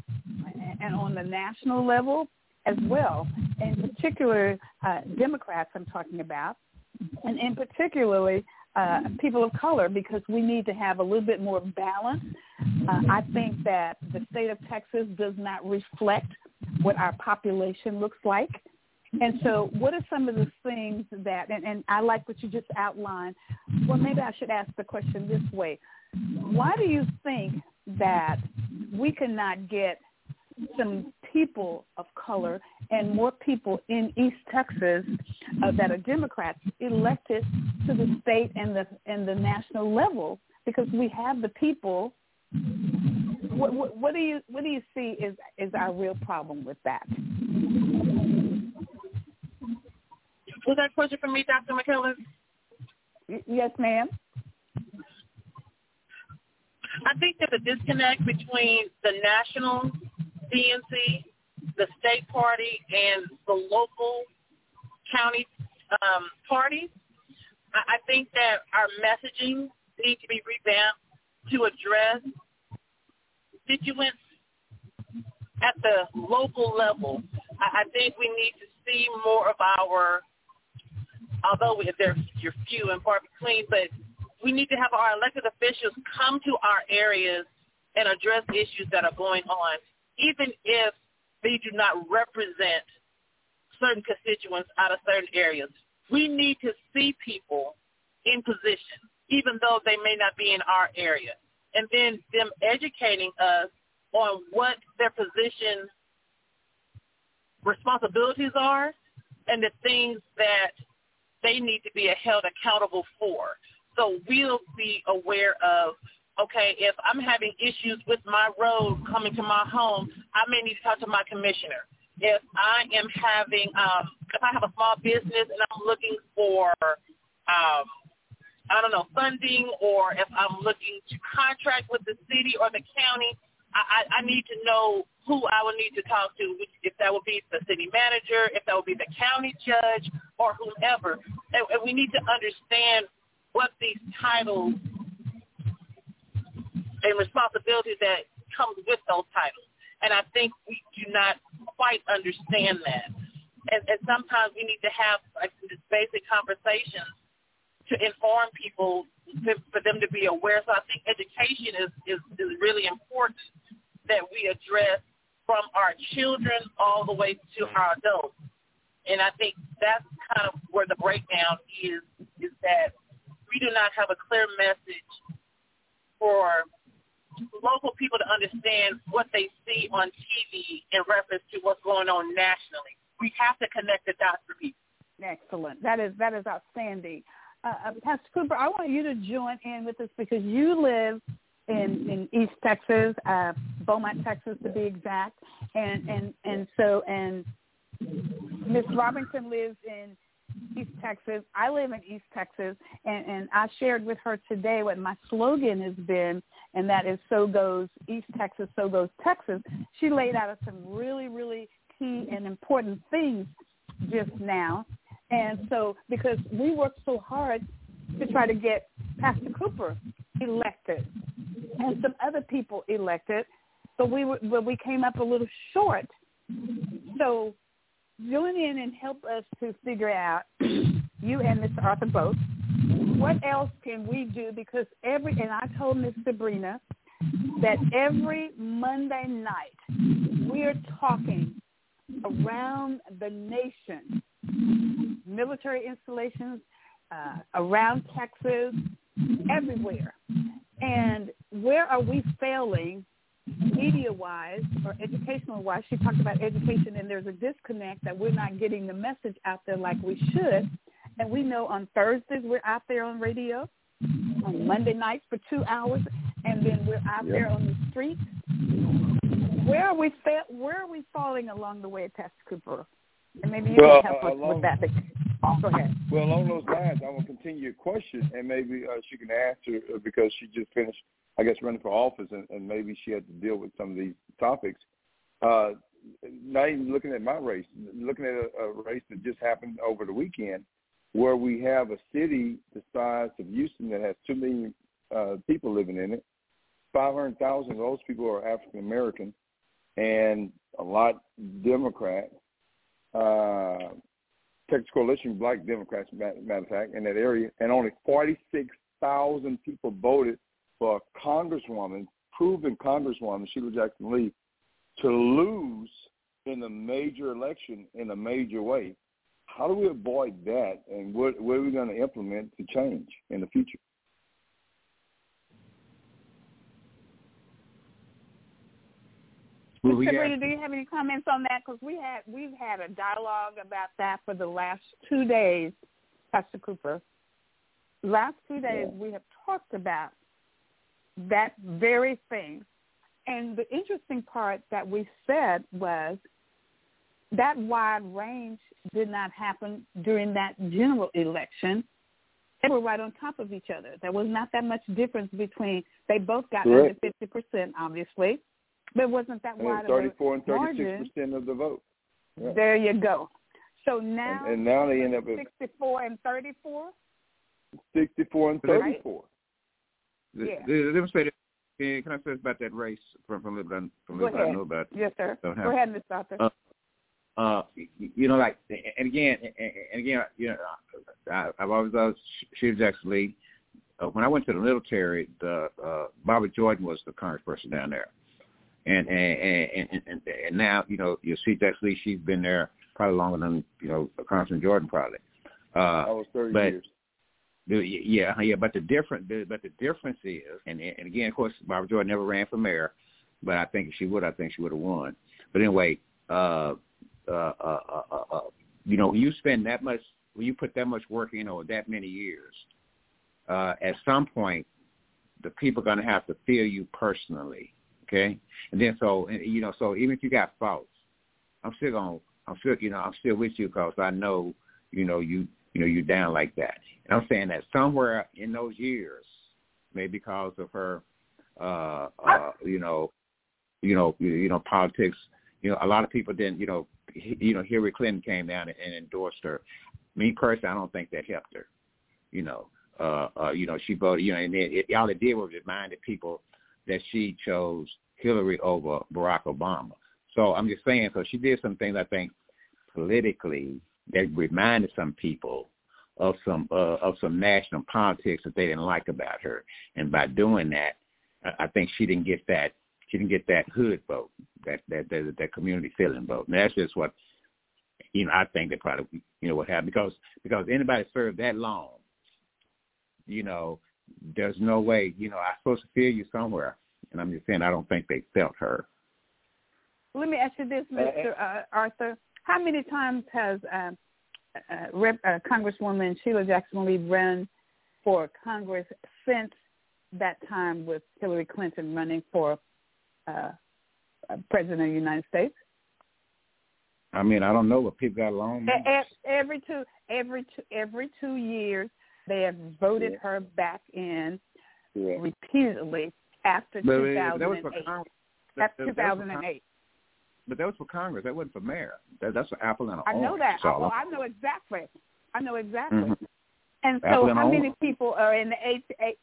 and on the national level as well. In particular, uh, Democrats I'm talking about, and in particularly uh, people of color because we need to have a little bit more balance. Uh, I think that the state of Texas does not reflect what our population looks like. And so what are some of the things that, and, and I like what you just outlined. Well, maybe I should ask the question this way. Why do you think that we cannot get some people of color and more people in East Texas uh, that are Democrats elected to the state and the and the national level because we have the people. What, what, what do you what do you see is is our real problem with that? Was that a question for me, Dr. McKellar? Yes, ma'am. I think there's a disconnect between the national DNC, the state party, and the local county um, parties. I, think that our messaging needs to be revamped to address constituents at the local level. I think we need to see more of our, although they're you're few and far between, but we need to have our elected officials come to our areas and address issues that are going on, even if they do not represent certain constituents out of certain areas. We need to see people in position, even though they may not be in our area, and then them educating us on what their position responsibilities are and the things that they need to be held accountable for. So we'll be aware of, okay, if I'm having issues with my road coming to my home, I may need to talk to my commissioner. If I am having, um, if I have a small business and I'm looking for, um, I don't know, funding, or if I'm looking to contract with the city or the county, I, I, need to know who I would need to talk to, if that would be the city manager, if that would be the county judge, or whomever. And, and we need to understand what these titles and responsibilities that comes with those titles. And I think we do not quite understand that. And, and sometimes we need to have like basic conversations to inform people to, for them to be aware. So I think education is, is, is really important that we address from our children all the way to mm-hmm. our adults. And I think that's kind of where the breakdown is, is that we do not have a clear message for local people to understand what they see on TV in reference to what's going on nationally. We have to connect the dots for people. Excellent. That is that is outstanding. Uh, uh, Pastor Cooper, I want you to join in with us because you live in in East Texas, uh, Beaumont, Texas, to be exact, and and and so and Miss Robinson lives in East Texas. I live in East Texas, and and I shared with her today what my slogan has been, and that is "So goes East Texas, so goes Texas." She laid out some really really key and important things just now. And so, because we worked so hard to try to get Pastor Cooper elected and some other people elected. So we were, but we came up a little short. So join in and help us to figure out you and Mr. Arthur both. What else can we do? Because every and I told Miss Sabrina that every Monday night we are talking around the nation, military installations uh, around Texas, everywhere. And where are we failing media-wise or educational-wise? She talked about education, and there's a disconnect that we're not getting the message out there like we should. And we know on Thursdays we're out there on radio, on Monday nights for two hours, and then we're out yep. there on the streets. Where are we fa- Where are we falling along the way, Pastor Cooper? And maybe you well, can help uh, us along, with that. Go ahead. Well, along those lines, I will continue your question, and maybe uh, she can answer uh, because she just finished, I guess, running for office, and, and maybe she had to deal with some of these topics. Uh, not even looking at my race, looking at a, a race that just happened over the weekend, where we have a city the size of Houston that has two million uh, people living in it. Five hundred thousand of those people are African American, and a lot Democrat. Uh, Texas Coalition Black Democrats, matter of fact, in that area, and only 46,000 people voted for a congresswoman, proven congresswoman, Sheila Jackson Lee, to lose in a major election in a major way. How do we avoid that, and what, what are we going to implement to change in the future? Well, Sabrina, do you have any comments on that? Because we had we've had a dialogue about that for the last two days, Pastor Cooper. Last two days we have talked about that very thing. And the interesting part that we said was that wide range did not happen during that general election. They were right on top of each other. There was not that much difference between. They both got under fifty percent, obviously, but wasn't that wide and Thirty-four and thirty-six percent of the vote. Yeah. There you go. So now, and, and now they end up with sixty-four and thirty-four. Sixty-four and thirty-four. Right? Yeah. Let me say that. Can I say about that race from from little from little I know about? Yes, sir. Go ahead, Mr. Arthur. Uh, uh, you know, like, and again, and again, you know, I, I've always loved Sheila Jackson Lee. Uh, when I went to the military, the uh, Barbara Jordan was the congressperson down there, and and and and, and now you know you see Jackson Lee. She's been there probably longer than you know Congressman Jordan probably. Uh, that was thirty but, years. Yeah, yeah, but the different, but the difference is, and and again, of course, Barbara Jordan never ran for mayor, but I think if she would, I think she would have won. But anyway, uh, uh, uh, uh, uh, uh, you know, when you spend that much, when you put that much work in over that many years, uh, at some point, the people are going to have to feel you personally, okay? And then so, you know, so even if you got faults, I'm still to I'm still, you know, I'm still with you because I know, you know, you, you know, you're down like that. And I'm saying that somewhere in those years, maybe because of her, uh, uh, you know, you know, you, you know, politics, you know, a lot of people didn't, you know, you know, Hillary Clinton came down and endorsed her. Me personally, I don't think that helped her. You know, uh, uh, you know, she voted. You know, and it, it, all it did was reminded people that she chose Hillary over Barack Obama. So I'm just saying, so she did some things I think politically that reminded some people of some uh, of some national politics that they didn't like about her, and by doing that, I think she didn't get that she didn't get that hood vote, that that that, that community feeling vote. And that's just what you know. I think that probably you know what happened because because anybody served that long, you know, there's no way you know I'm supposed to feel you somewhere, and I'm just saying I don't think they felt her. Let me ask you this, Mr. Uh, Arthur. How many times has uh, uh, Rep, uh, Congresswoman Sheila Jackson Lee run for Congress since that time with Hillary Clinton running for uh, president of the United States? I mean, I don't know, but people got along. Every two, every two, every two years, they have voted yeah. her back in yeah. repeatedly after but, 2008. after 2008. But that was for Congress. That wasn't for mayor. That, that's for Apple and orange. I know that. So. Oh, I know exactly. I know exactly. Mm-hmm. And so, Apple how and many people are in the eight, eight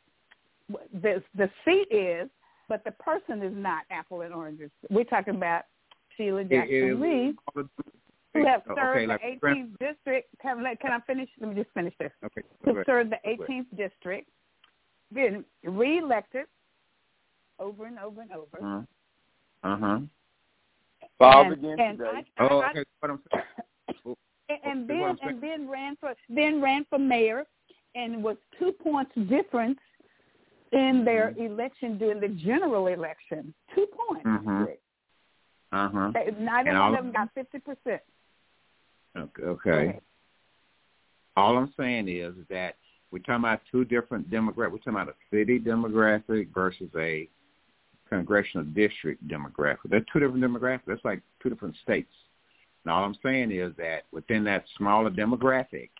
the the seat is, but the person is not apple and oranges. We're talking about Sheila Jackson Lee, who have served okay, like, the 18th district. Can, I- can I finish? Let me just finish this. Okay. Who served the 18th district, been reelected over and over and over. Uh huh. Bob and, again and today. I, I, Oh, I, okay. What I'm saying. and, and Okay, what then and then ran for then ran for mayor, and was two points difference in their Mm-hmm. election during the general election. Two points. Mhm. Uh huh. They- Neither And one all- of them got fifty percent. Okay. okay. All I'm saying is that we're talking about two different demographics. We're talking about a city demographic versus a congressional district demographic. They're two different demographics. That's like two different states. And all I'm saying is that within that smaller demographic,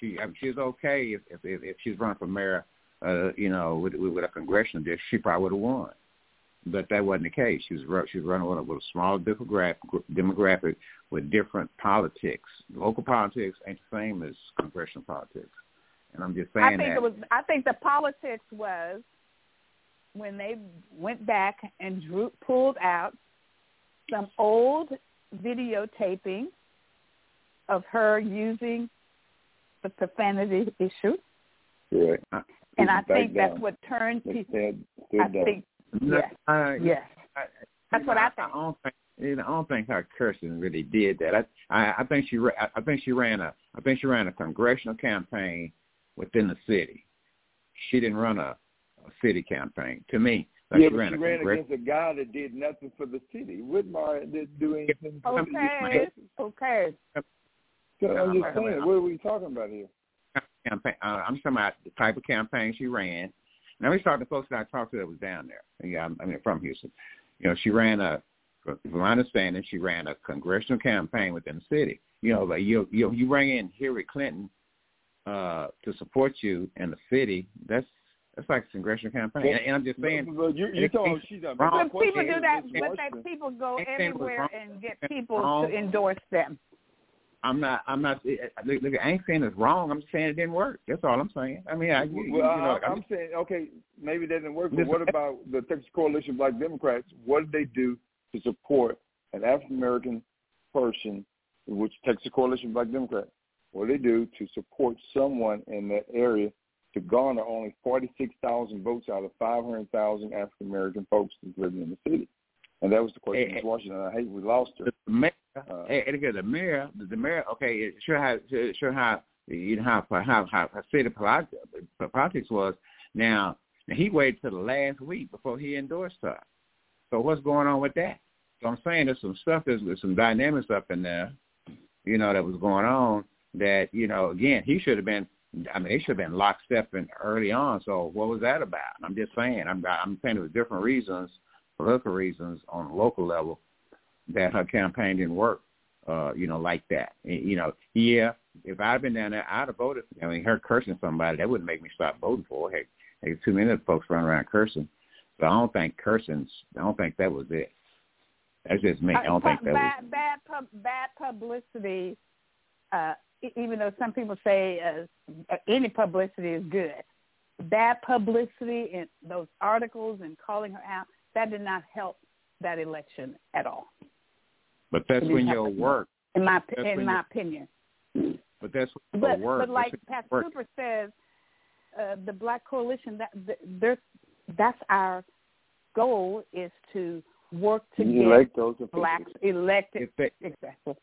she I mean, she's okay if if if, she's running for mayor, uh, you know, with with a congressional district, she probably would have won. But that wasn't the case. She was she was running with a, with a small demographic demographic with different politics. Local politics ain't the same as congressional politics. And I'm just saying I think that it was. I think the politics was when they went back and drew pulled out some old videotaping of her using the profanity issue, Yeah. and I think that's what turned people. I think No, yes, I- yes. I- That's what know, I I think. don't think you know, I don't think her cursing really did that. I, I I think she ra- I- I think she ran a I think she ran a congressional campaign within the city. She didn't run a, a city campaign. To me, like yeah, she ran she a ran congressional. against a guy that did nothing for the city. Whitmire didn't do anything for the Okay, city. okay. So I'm Yeah, just I'm- saying, what are we talking about here? campaign. Uh, I'm talking about the type of campaign she ran. Now we talked to folks that I talked to that was down there. Yeah, I'm- I mean from Houston. You know, she ran a, from my understanding, she ran a congressional campaign within the city. You know, like you you you bring in Hillary Clinton uh to support you in the city. That's that's like a congressional campaign. And, and I'm just saying, But, but you, you it- told she's a wrong. But people do that. Ms. But they people go Ain't saying it was everywhere and get people to endorse them. I'm not I'm not eh, eh, look, look, I ain't saying it's wrong. I'm just saying it didn't work. That's all I'm saying. I mean, I you, you well, know, I, I'm- I'm saying, okay, maybe that didn't work, but what about the Texas Coalition of Black Democrats? What did they do to support an African American person, which Texas Coalition of Black Democrats? What did they do to support someone in that area to garner only 46,000 votes out of 500,000 African American folks that's living in the city? And that was the question, Ms. Washington. I hate we lost her. the mayor, Uh, and and again, the mayor, the, mayor. Okay, sure how sure how you know how how how, how city politics, politics was. Now, he waited till the last week before he endorsed her. So what's going on with that? So I'm saying there's some stuff, there's, there's some dynamics up in there, you know, that was going on. That you know, again, he should have been. I mean, they should have been lockstep in early on. So what was that about? I'm just saying. I'm I'm saying there was different reasons, political reasons on a local level that her campaign didn't work, uh, you know, like that. And, You know, yeah, if I'd been down there, I'd have voted. I mean, her cursing somebody, that wouldn't make me stop voting for her. Hey, hey too many folks running around cursing. So I don't think cursing, I don't think that was it. That's just me. I don't Uh, think that bad, was bad, pub, bad publicity. Uh, even though some people say uh, any publicity is good, bad publicity in those articles and calling her out that did not help that election at all. But that's when your work, In my That's in my opinion. but that's when But your work. but like that's when Pastor work. Cooper says, uh, the Black Coalition that th- there's that's our goal is to work to you get elect those officials. blacks elected. If they, Exactly.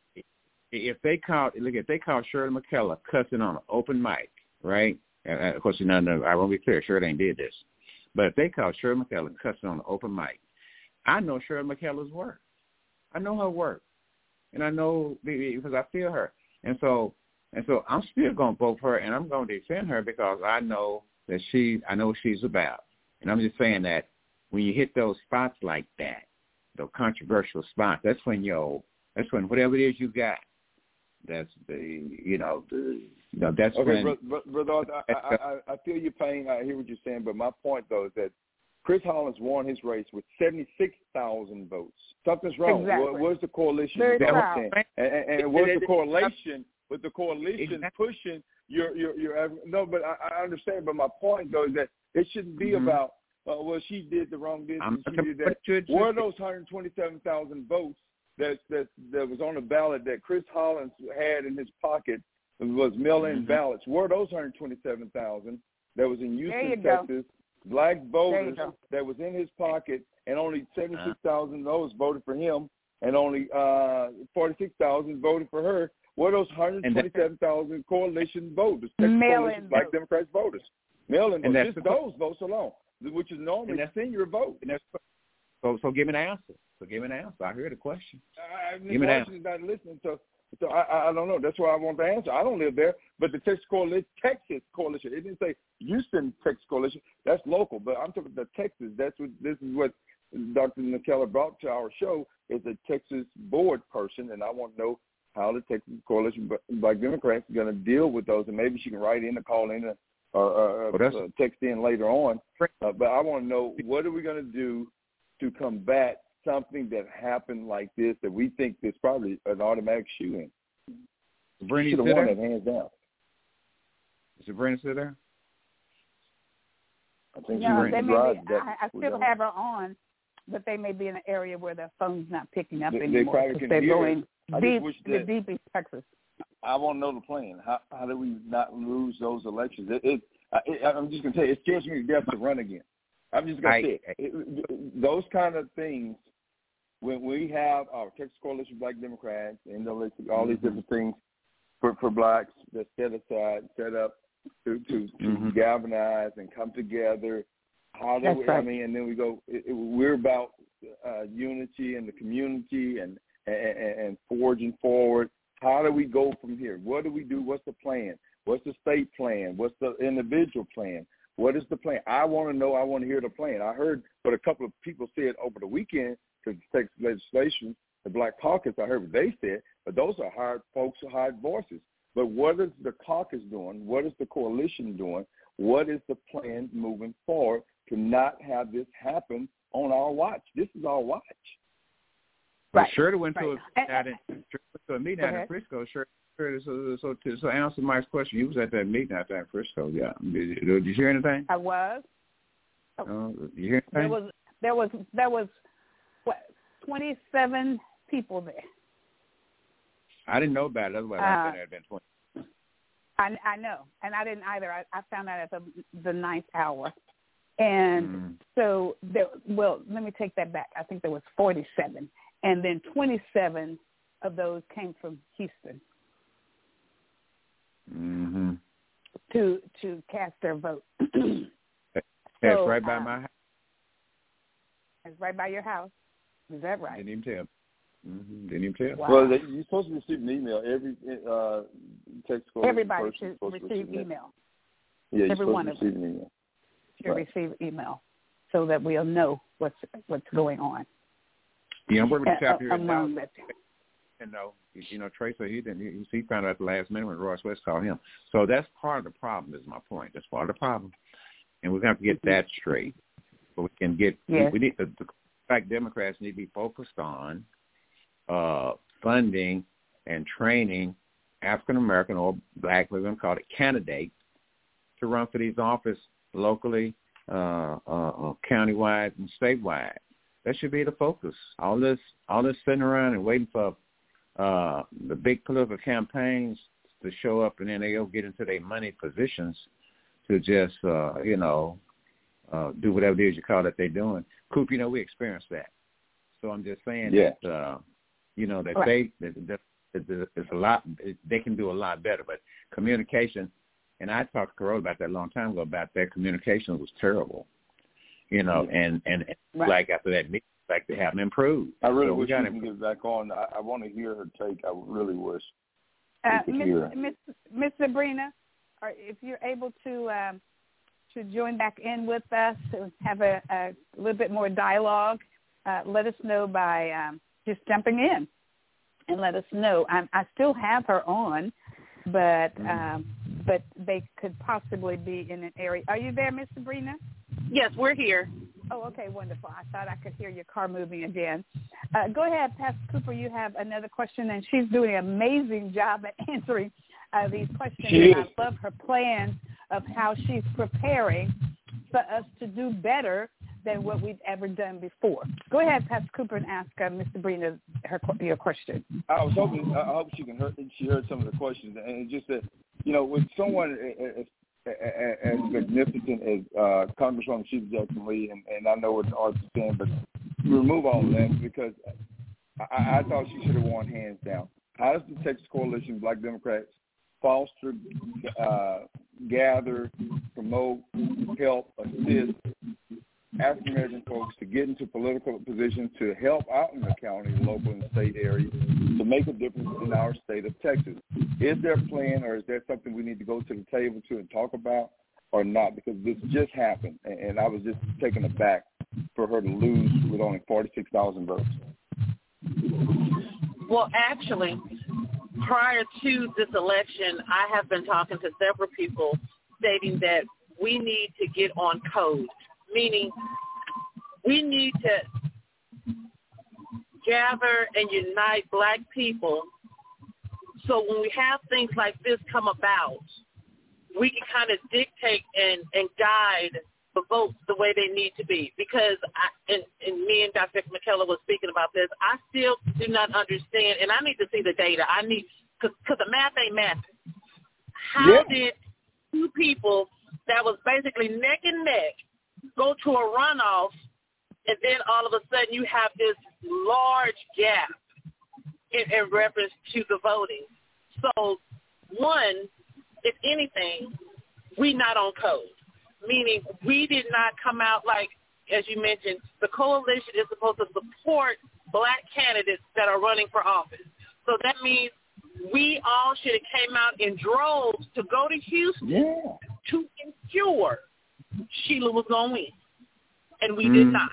if they called look if they called Shirley McKellar cussing on an open mic, right? And, and of course, you know, no, I won't be clear. Shirley ain't did this, but if they called Shirley McKellar cussing on the open mic, I know Shirley McKellar's work. I know her work, and I know because I feel her, and so and so I'm still gonna vote for her, and I'm gonna defend her because I know that she, I know what she's about, and I'm just saying that when you hit those spots like that, those controversial spots, that's when your that's when whatever it is you got that's the you know the you know that's Okay, when brother, brother Arthur, I, I, I, I feel your pain. I hear what you're saying, but my point though is that Chris Hollins won his race with 76,000 votes. Something's wrong. Exactly. What, what's the coalition? Very doing? And, and, and what's the It- it- correlation? With the coalition Exactly. pushing your, your, you're you're no, but I, I understand. But my point though is that it shouldn't be Mhm. about uh, well, she did the wrong this I'm and she did that. but you- Where are those 127,000 votes that that that was on the ballot that Chris Hollins had in his pocket was mail-in Mhm. ballots? Where are those 127,000 that was in There you Houston, go. Texas? Black There voters that was in his pocket, and only 76,000 of those voted for him, and only uh 46,000 voted for her. Where are those 127,000 coalition voters, Texas Mail-in coalition Black votes. Democrats voters? Mail-in And votes, just those votes alone, which is normally And that's- senior vote. And that's so. So give me an answer. So give me an answer. I heard the question. I, Give me. Miss is not listening, so so I, I I don't know. That's why I want the answer. I don't live there, but the Texas coalition, Texas coalition. It didn't say Houston Texas coalition. That's local, but I'm talking about Texas. That's what this is what Dr. McKellar brought to our show is a Texas board person, and I want to know how the Texas coalition Black Democrats are going to deal with those, and maybe she can write in or call in or, or, or Well, uh, text in later on. Uh, but I want to know what are we going to do to combat something that happened like this that we think is probably an automatic shooting. Sabrina, Should you have still won that hands down. Is Sabrina still there? I think she No, went they may be, that. I, I still have her on, but they may be in an area where their phone's not picking up They- they anymore. probably 'cause can they're hear going deep, the that- deep East Texas. I want to know the plan. How how do we not lose those elections? It, it, I, it I'm just gonna tell you, it scares me to death to run again. I'm just gonna I- say it. it. Those kind of things when we have our Texas Coalition Black Democrats and all these Mhm. different things for for blacks that set aside, set up to to, to Mhm. galvanize and come together. How do That's we? I mean, and then we go. It, we're about uh, unity in the community and, and and forging forward. How do we go from here? What do we do? What's the plan? What's the state plan? What's the individual plan? What is the plan? I want to know. I want to hear the plan. I heard what a couple of people said over the weekend to the Texas legislation, the Black Caucus. I heard what they said, but those are hard folks, hard voices. But what is the caucus doing? What is the coalition doing? What is the plan moving forward to not have this happen on our watch? This is our watch. Well, Right, Shirley went right. to a, out in, Shirley went to a meeting out in. Frisco. Sure. So, so, to, so answer Mike's question, you was at that meeting out there in Frisco. Yeah. Did, you- did you hear anything? I was. Uh, you hear anything? There was there was there was what twenty seven people there. I didn't know about it. Otherwise, Uh, I would have been 20. I I know, and I didn't either. I, I found out at the the ninth hour, and Mm. so there. Well, let me take that back. I think there was forty seven, and then twenty seven of those came from Houston Mm-hmm. to to cast their vote. That's So, right by uh, my house. It's right by your house. Is that right? Didn't even tell. Mm-hmm. Didn't even tell. Wow. Well, they, you're supposed to receive an email every uh, Texas coalition Everybody should receive email. Yeah, you're every one of receive an email. Should Right. receive email so that we'll know what's what's going on. Yeah, I'm working with the Uh, chapter here in among the And no, you know, Tracer, he didn't. He, he found out at the last minute when Royce West called him. So that's part of the problem. Is my point. That's part of the problem, and we're going to have to get that straight. So we can get. Yes. We, we need the, the black Democrats need to be focused on uh, funding and training African American or black, we're going to call it candidates, to run for these office locally, uh, uh, uh, countywide, and statewide. That should be the focus. All this, all this sitting around and waiting for uh, the big political campaigns to show up, and then they'll get into their money positions to just, uh, you know, uh, do whatever it is you call it they're doing. Coop, you know, we experienced that. So I'm just saying Yeah. that, uh, you know, that Right. they, that, that, that, that it's a lot, they can do a lot better. But communication, and I talked to Carol about that a long time ago about that communication was terrible. You know, and and, and Right. like after that meeting, like they haven't improved. I really So wish we gotta can get back on. I, I want to hear her take. I really wish. Uh, Miss. Miss, Miss Sabrina, or if you're able to um, to join back in with us, to have a, a little bit more dialogue, uh, let us know by um, just jumping in and let us know. I, I still have her on, but um, but they could possibly be in an area. Are you there, Miss Sabrina? Yes, we're here. Oh, okay, wonderful. I thought I could hear your car moving again. Uh, go ahead, Pastor Cooper. You have another question, and she's doing an amazing job at answering uh, these questions. and I love her plan of how she's preparing for us to do better than what we've ever done before. Go ahead, Pastor Cooper, and ask uh, Mr. Brina her your question. I was hoping I hope she can hear, she heard some of the questions and just that you know with someone as, magnificent as uh, Congresswoman Sheila Jackson Lee, and, and I know what the arts saying, but remove all of that because I, I thought she should have won hands down. How does the Texas Coalition Black Democrats foster, uh, gather, promote, help, assist African American folks to get into political positions to help out in the county, local, and state area to make a difference in our state of Texas. Is there a plan, or is there something we need to go to the table to and talk about, or not? Because this just happened, and I was just taken aback for her to lose with only forty-six thousand votes. Well, actually, prior to this election, I have been talking to several people stating that we need to get on code meaning we need to gather and unite black people so when we have things like this come about, we can kind of dictate and, and guide the votes the way they need to be. Because I, and, and me and Dr. McKellar was speaking about this, I still do not understand, and I need to see the data. I need, because the math ain't math. How yeah. did two people that was basically neck and neck go to a runoff, and then all of a sudden you have this large gap in, in reference to the voting. So, one, if anything, we not on code, meaning we did not come out like, as you mentioned, the coalition is supposed to support black candidates that are running for office. So that means we all should have came out in droves to go to Houston yeah. to ensure Sheila was going to win. And we mm did not.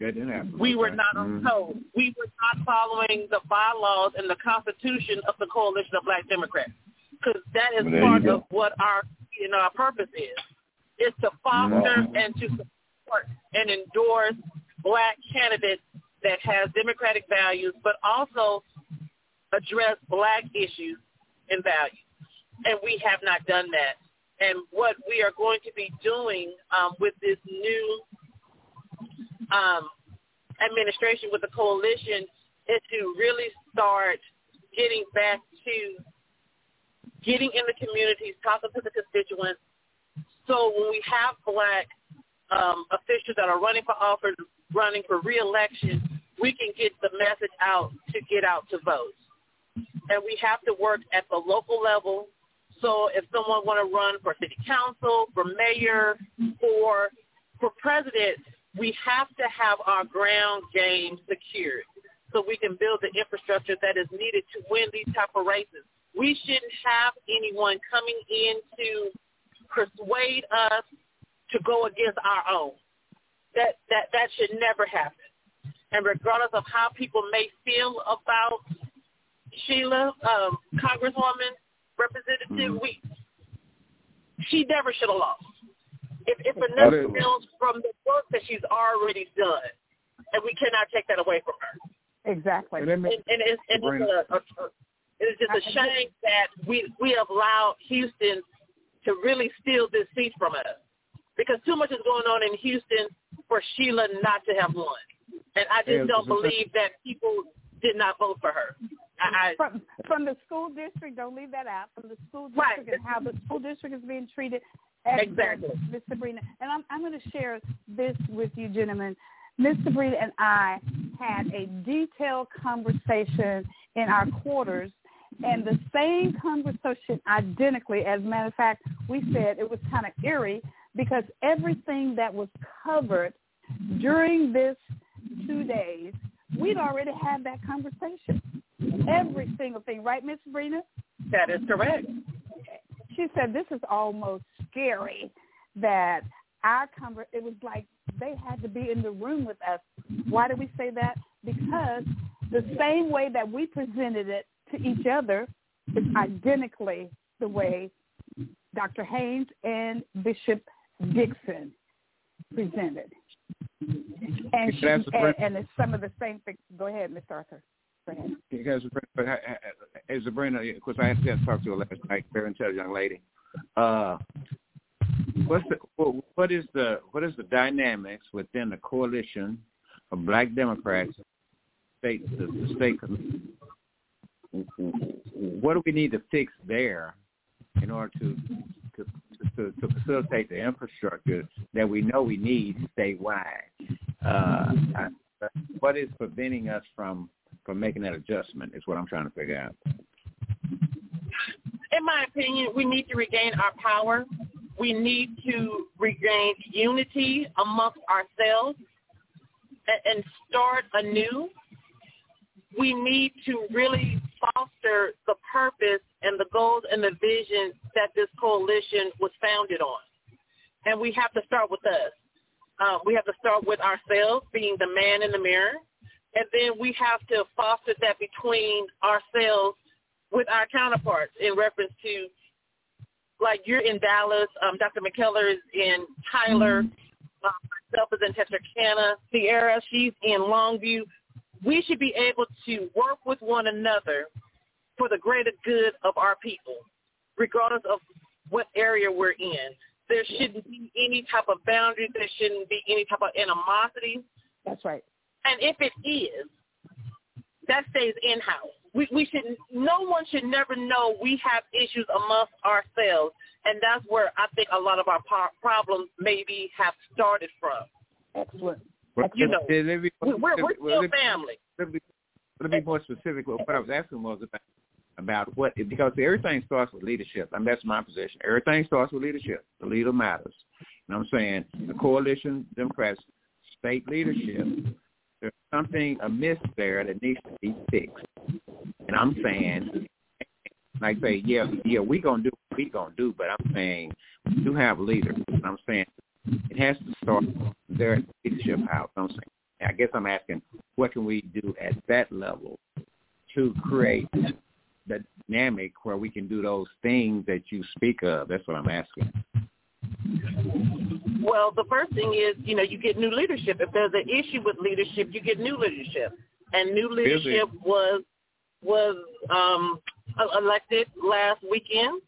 That didn't happen. We were not on mm code. We were not following the bylaws and the constitution of the Coalition of Black Democrats. Because that is well, part of what our you know, our purpose is. Is to foster mm and to support and endorse black candidates that has democratic values, but also address black issues and values. And we have not done that and what we are going to be doing um, with this new um, administration with the coalition is to really start getting back to getting in the communities, talking to the constituents. So when we have black um, officials that are running for office, running for reelection, we can get the message out to get out to vote. And we have to work at the local level, so if someone want to run for city council, for mayor, for for president, we have to have our ground game secured so we can build the infrastructure that is needed to win these type of races. We shouldn't have anyone coming in to persuade us to go against our own. That that that should never happen. And regardless of how people may feel about Sheila, um, Congresswoman, Representative mm-hmm. Weeks. She never should have lost. If, if enough else from the work that she's already done, and we cannot take that away from her. Exactly. And, and, and, it's, and it's, a, a, a, it's just a shame that we we have allowed Houston to really steal this seat from us because too much is going on in Houston for Sheila not to have won. And I just don't believe that people did not vote for her. I, from from the school district, don't leave that out. From the school district right. and how the school district is being treated. Exactly, Miss Sabrina. And I'm I'm going to share this with you, gentlemen. Miss Sabrina and I had a detailed conversation in our quarters, and the same conversation identically. As a matter of fact, we said it was kind of eerie because everything that was covered during this two days, we'd already had that conversation. Every single thing, right, Miss Sabrina? That is correct. She said this is almost scary that our conver- it was like they had to be in the room with us. Why do we say that? Because the same way that we presented it to each other is identically the way Dr. Haynes and Bishop Dixon presented. And, she, and, and it's some of the same things. Go ahead, Mr. Arthur. Because as Sabrina, of course, I had to talk to her last night. Very intelligent young lady. Uh, what's the what is the what is the dynamics within the coalition of Black Democrats, state the, the state? What do we need to fix there in order to to, to, to facilitate the infrastructure that we know we need statewide? Uh, what is preventing us from from making that adjustment? Is what I'm trying to figure out. In my opinion, we need to regain our power. We need to regain unity amongst ourselves and, start anew. We need to really foster the purpose and the goals and the vision that this coalition was founded on. And we have to start with us. Uh, we have to start with ourselves, being the man in the mirror, and then we have to foster that between ourselves with our counterparts in reference to, like you're in Dallas, um, Dr. McKellar is in Tyler, mm-hmm. uh, myself is in Texarkana, Sierra, she's in Longview. We should be able to work with one another for the greater good of our people, regardless of what area we're in. There shouldn't be any type of boundary. There shouldn't be any type of animosity. That's right. And if it is, that stays in-house. We, we should, no one should never know we have issues amongst ourselves. And that's where I think a lot of our problems maybe have started from. Excellent. You know, we're, we're still family. Let me, let me be more specific. What I was asking was about about what because everything starts with leadership. I and that's my position. Everything starts with leadership. The leader matters. You know what I'm saying? The coalition Democrats state leadership. There's something amiss there that needs to be fixed. And I'm saying like say, yeah, yeah, we gonna do what we gonna do, but I'm saying we do have leaders. And I'm saying it has to start their leadership out. I'm saying I guess I'm asking what can we do at that level to create the dynamic where we can do those things that you speak of. That's what I'm asking. Well, the first thing is, you know, you get new leadership. If there's an issue with leadership, you get new leadership. And new leadership was was um elected last weekend.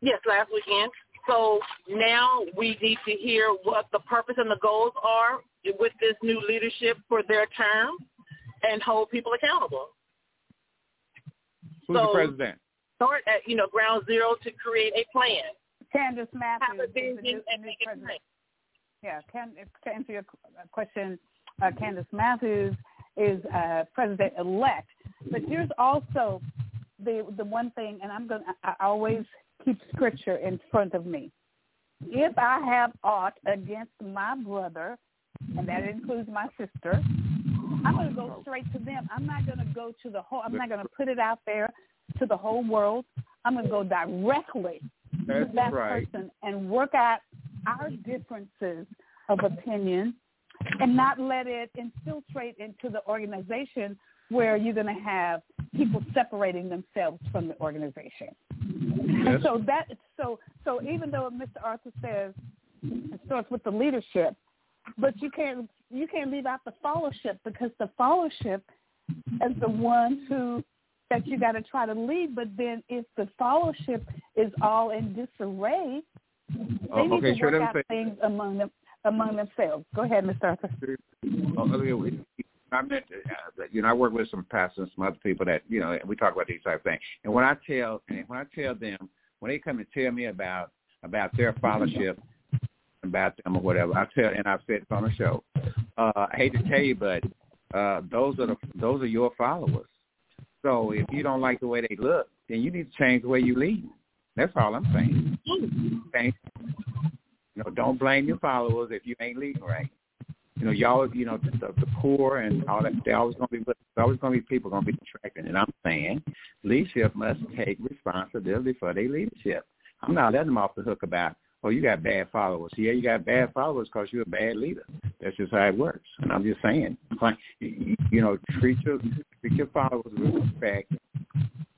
Yes, last weekend. So now we need to hear what the purpose and the goals are with this new leadership for their term and hold people accountable. Who's so the president? Start at you know ground zero to create a plan. Candace Matthews. Have a vision and make it plan. Yeah, can, to answer your question, uh, Candace Matthews is uh, president elect. But here's also the the one thing, and I'm gonna I always keep scripture in front of me. If I have aught against my brother, and that includes my sister, I'm going to go straight to them. I'm not going to go to the whole. I'm not going to put it out there to the whole world. I'm going to go directly That's to that right. person and work out our differences of opinion, and not let it infiltrate into the organization where you're going to have people separating themselves from the organization. Yes. And so that so so even though Mr. Arthur says it starts with the leadership, but you can't you can't leave out the fellowship because the fellowship is the one who that you got to try to lead. But then if the fellowship is all in disarray, they Oh, need to sure, work out say- things among them among themselves. Go ahead, Mr. Arthur. Oh, I meant, uh, you know, I work with some pastors, some other people that, you know, and we talk about these type of things. And when I tell, and when I tell them, when they come and tell me about about their fellowship, about them or whatever, I tell, and I've said it on the show. Uh, I hate to tell you, but uh, those are the those are your followers. So if you don't like the way they look, then you need to change the way you lead. That's all I'm saying. Okay? You know, don't blame your followers if you ain't leading right. You know, y'all, you know, the, the poor and all that. They're always going to be, there's always going to be people going to be distracted. And I'm saying, leadership must take responsibility for their leadership. I'm not letting them off the hook about, oh, you got bad followers. Yeah, you got bad followers because you're a bad leader. That's just how it works. And I'm just saying, you, know, treat your treat your followers with respect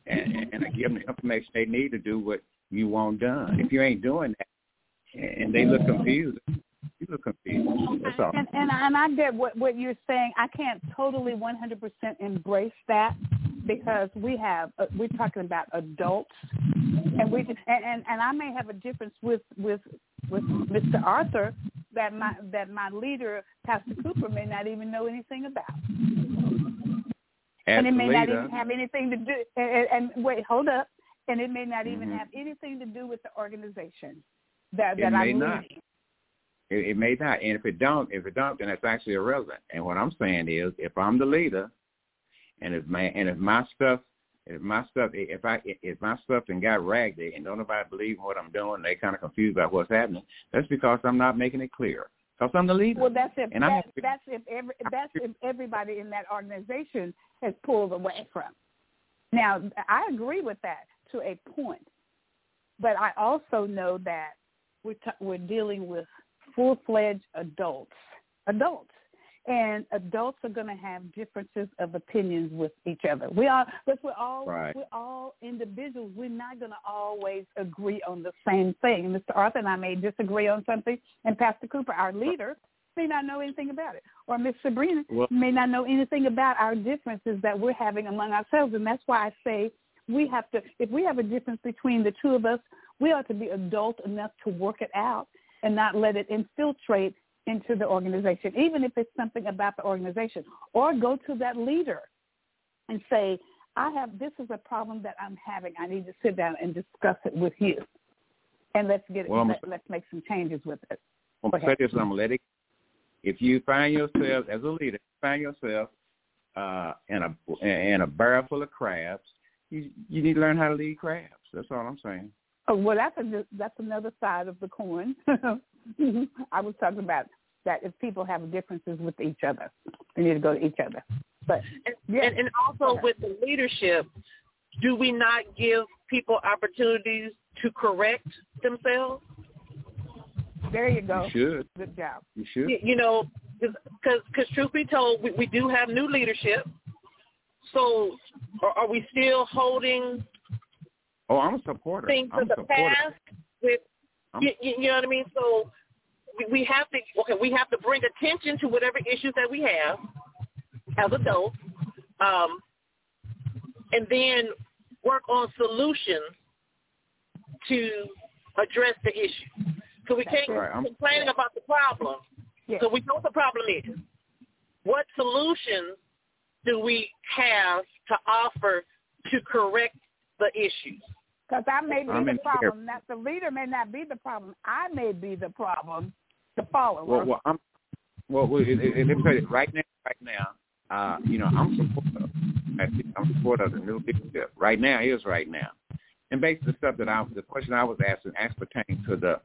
and, and give them the information they need to do what you want done. If you ain't doing that, and they look confused, you you look confused. That's all. And, and and I get what what you're saying. I can't totally 100% embrace that because we have uh, we're talking about adults, and we and, and and I may have a difference with with with Mr. Arthur that my that my leader Pastor Cooper may not even know anything about. As and it may not even have anything to do. And, and wait, hold up. And it may not even Mhm. have anything to do with the organization that It that may I'm not. leading. It, it may not, and if it don't, if it don't, then it's actually irrelevant. And what I'm saying is, if I'm the leader, and if my and if my stuff, if my stuff, if I if my stuff and got ragged and don't nobody believe in what I'm doing, they kind of confused about what's happening. That's because I'm not making it clear. Because I'm the leader. Well, that's if And that, to- that's if every that's if everybody in that organization has pulled away from. Now, I agree with that to a point, but I also know that we're t- we're dealing with full fledged adults, adults, and adults are going to have differences of opinions with each other. We are, because we're all Right. we're all individuals. We're not going to always agree on the same thing. Mr. Arthur and I may disagree on something, and Pastor Cooper, our leader, may not know anything about it, or Miss Sabrina Well- may not know anything about our differences that we're having among ourselves, and that's why I say we have to. If we have a difference between the two of us, we ought to be adult enough to work it out and not let it infiltrate into the organization, even if it's something about the organization, or go to that leader and say, I have this is a problem that I'm having. I need to sit down and discuss it with you, and let's get it. Well, I'm- let, let's make some changes with it. I'm gonna say this. I'm gonna let it. If you find yourself as a leader, find yourself uh, in a in a barrel full of crabs, you you need to learn how to lead crabs. That's all I'm saying. Oh, well, that's a, that's another side of the coin. I was talking about that if people have differences with each other, they need to go to each other. But And, Yeah. and, and also with the leadership, do we not give people opportunities to correct themselves? there you go. You should. Good job. You should. You, you know, because because truth be told, we, we do have new leadership. So are, are we still holding Oh, I'm a supporter. things I'm of a the supporter. past with I'm- you, you, know what I mean? So we, have to okay, we have to bring attention to whatever issues that we have as adults, um, and then work on solutions to address the issue. So we That's can't right. Complain about the problem. Yeah. So we know what the problem is. What solutions do we have to offer to correct the issues? Because I may be I'm the problem. That the leader may not be the problem. I may be the problem. The follower. Well, well, I'm. Well, well it, it, let me tell you, right now, right now, uh, you know, I'm supportive. I'm supportive of the new leadership. Right now is right now, and basically the stuff that I, the question I was asking, asked pertaining to the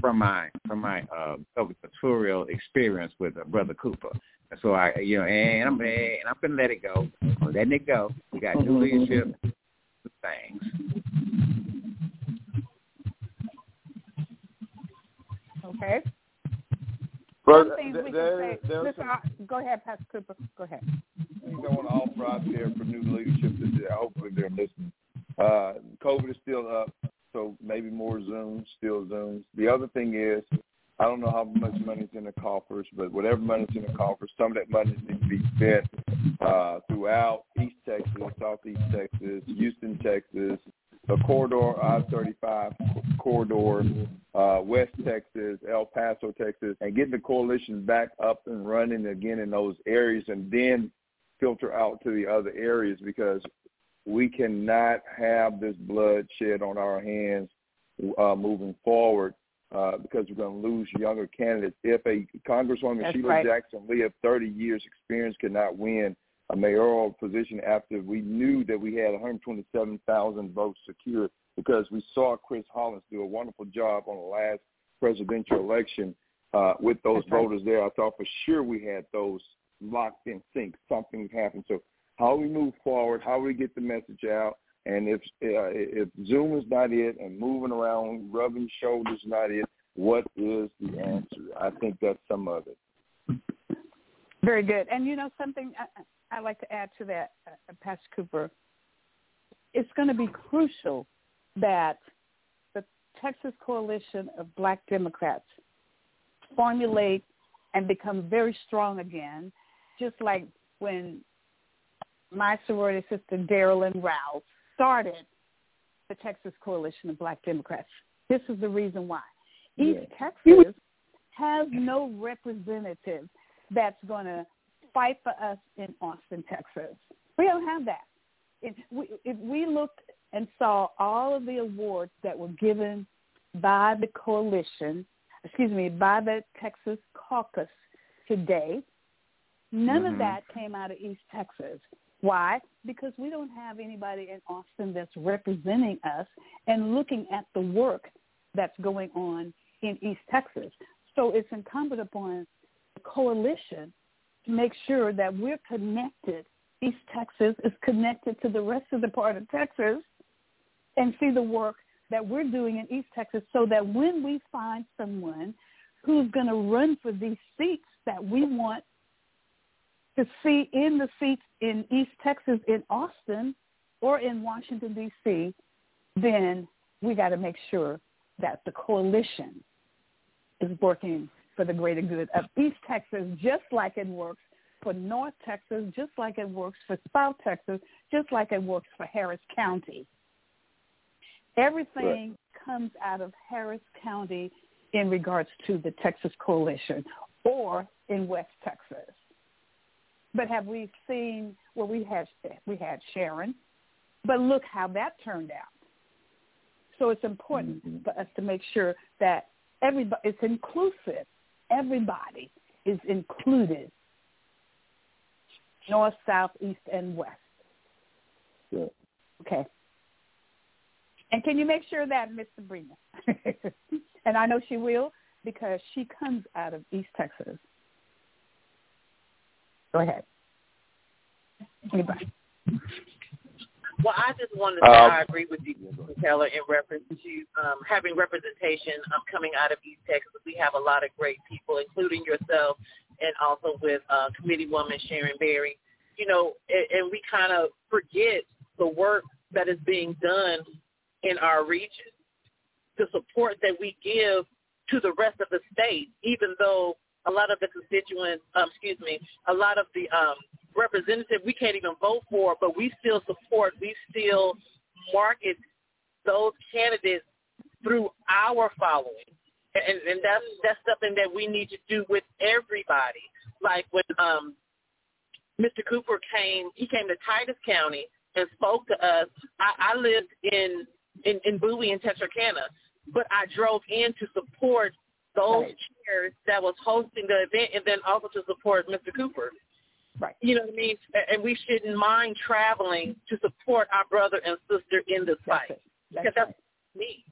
from my from my uh, tutorial experience with uh, Brother Cooper. And so I, you know, and I'm and I'm gonna let it go. I'm letting it go. We got new leadership things. okay. But Some things we can there, say. there's Listen, some I- go ahead, Pastor Cooper. Go ahead. things I want to offer out there for new leadership that that hopefully they're listening. Uh, COVID is still up, so maybe more Zooms, still Zooms. The other thing is, I don't know how much money's in the coffers, but whatever money's in the coffers, some of that money needs to be spent uh, throughout East Texas, Southeast Texas, Houston, Texas, the corridor, I-35 corridor, uh, West Texas, El Paso, Texas, and getting the coalition back up and running again in those areas and then filter out to the other areas because we cannot have this blood shed on our hands uh, moving forward uh, because we're going to lose younger candidates. If a Congresswoman That's Sheila right. Jackson Lee of 30 years experience cannot win a mayoral position after we knew that we had 127,000 votes secured because we saw Chris Hollins do a wonderful job on the last presidential election uh, with those That's right. voters there. I thought for sure we had those locked in sync. Something happened. So how we move forward, how we get the message out, and if uh, if Zoom is not it, and moving around, rubbing shoulders not it, what is the answer? I think that's some of it. Very good. And you know something I, I'd like to add to that, uh, Pastor Cooper. It's going to be crucial that the Texas Coalition of Black Democrats formulate and become very strong again, just like when my sorority sister Darylyn Rouse started the Texas Coalition of Black Democrats. This is the reason why. East Texas has no representative that's going to fight for us in Austin, Texas. We don't have that. If we, if we looked and saw all of the awards that were given by the coalition, excuse me, by the Texas caucus today, none Mhm. of that came out of East Texas. Why? Because we don't have anybody in Austin that's representing us and looking at the work that's going on in East Texas. So it's incumbent upon the coalition to make sure that we're connected. East Texas is connected to the rest of the part of Texas and see the work that we're doing in East Texas so that when we find someone who's going to run for these seats that we want to see in the seats in East Texas, in Austin, or in Washington, D.C., then we got to make sure that the coalition is working for the greater good of East Texas, just like it works for North Texas, just like it works for South Texas, just like it works for Harris County. Everything comes out of Harris County in regards to the Texas Coalition or in West Texas. But have we seen? Well, we had we had Sharon, but look how that turned out. So it's important Mhm. for us to make sure that everybody it's inclusive. Everybody is included. North, south, east, and west. Yeah. Okay. And can you make sure that Miss Sabrina? and I know she will because she comes out of East Texas. Go ahead. Anybody? Well, I just wanted to say Um, I agree with you, Mr. Taylor, in reference to um, having representation um, coming out of East Texas. We have a lot of great people, including yourself, and also with uh, Committee Woman Sharon Berry. You know, and, and we kind of forget the work that is being done in our region, the support that we give to the rest of the state, even though a lot of the constituents, um, excuse me, a lot of the um, representatives we can't even vote for, but we still support, we still market those candidates through our following. And, and that's that's something that we need to do with everybody. Like when um, Mr. Cooper came, he came to Titus County and spoke to us. I, I lived in, in in Bowie in Texarkana, but I drove in to support those Right. chairs that was hosting the event, and then also to support Mr. Cooper. Right. You know what I mean? And we shouldn't mind traveling to support our brother and sister in this That's fight it. because That's that's me.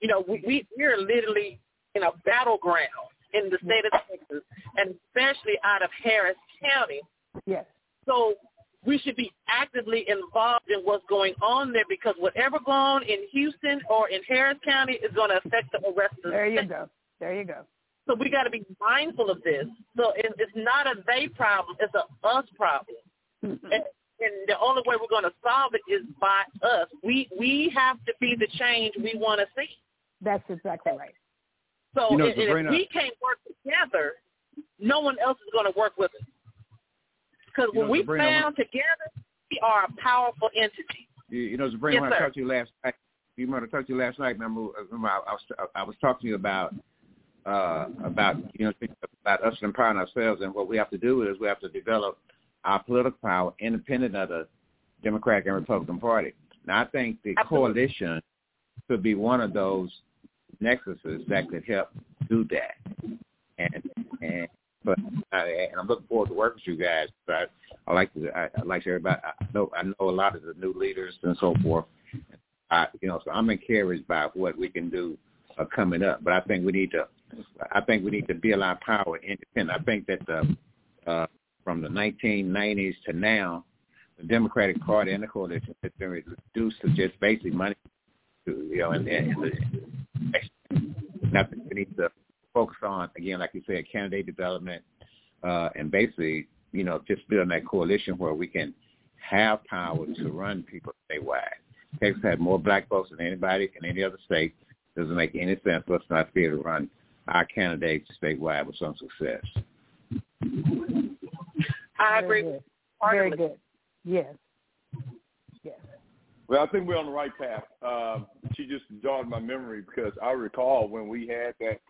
You know, we, we we're literally in a battleground in the state of Texas, and especially out of Harris County. Yes. So we should be actively involved in what's going on there because whatever going on in Houston or in Harris County is going to affect the rest of the There you state. go. There you go. So we got to be mindful of this. So it, it's not a they problem; it's a us problem. Mm-mm. And, and the only way we're going to solve it is by us. We we have to be the change we want to see. That's exactly right. So You know, and- and if we can't work together, no one else is going to work with us. Because when know, we Sabrina, when- found together, we are a powerful entity. You, you know, Sabrina, Yes, when I sir. talked to you last night, you might have talked to you last night. Remember, remember I, I was I was talking to you about uh about you know about us empowering ourselves, and what we have to do is we have to develop our political power independent of the Democratic and Republican Party. Now, I think the Absolutely. coalition could be one of those nexuses that could help do that. And and but I, and I'm looking forward to working with you guys. But I, I like to I, I like everybody. I know I know a lot of the new leaders and so forth. I you know so I'm encouraged by what we can do uh, coming up. But I think we need to I think we need to build our power independent. I think that the uh, from the 1990s to now, the Democratic Party and the coalition has been reduced to just basic money, to, you know, and, and, and nothing we need to focus on again, like you said, candidate development, uh, and basically, you know, just building that coalition where we can have power to run people statewide. Texas had more black folks than anybody in any other state. Doesn't make any sense us not able to run our candidates statewide with some success. I Very agree. good. Part Very good. Yes. Yes. Well, I think we're on the right path. Um, she just jogged my memory because I recall when we had that,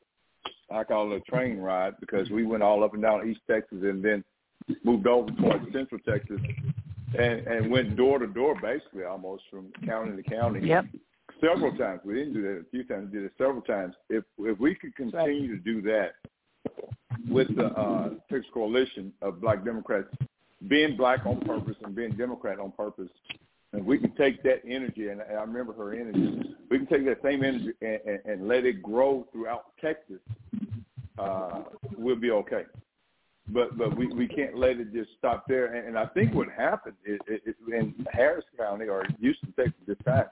I call it a train ride because we went all up and down East Texas and then moved over towards Central Texas and, and went door to door basically almost from county to county. Yep. Several times. We didn't do that a few times. We did it several times. If if we could continue to do that with the uh, Texas Coalition of Black Democrats being black on purpose and being Democrat on purpose, and we can take that energy, and I remember her energy, we can take that same energy and, and, and let it grow throughout Texas, uh, we'll be okay. But but we, we can't let it just stop there. And, and I think what happened is, is in Harris County or Houston, Texas this time,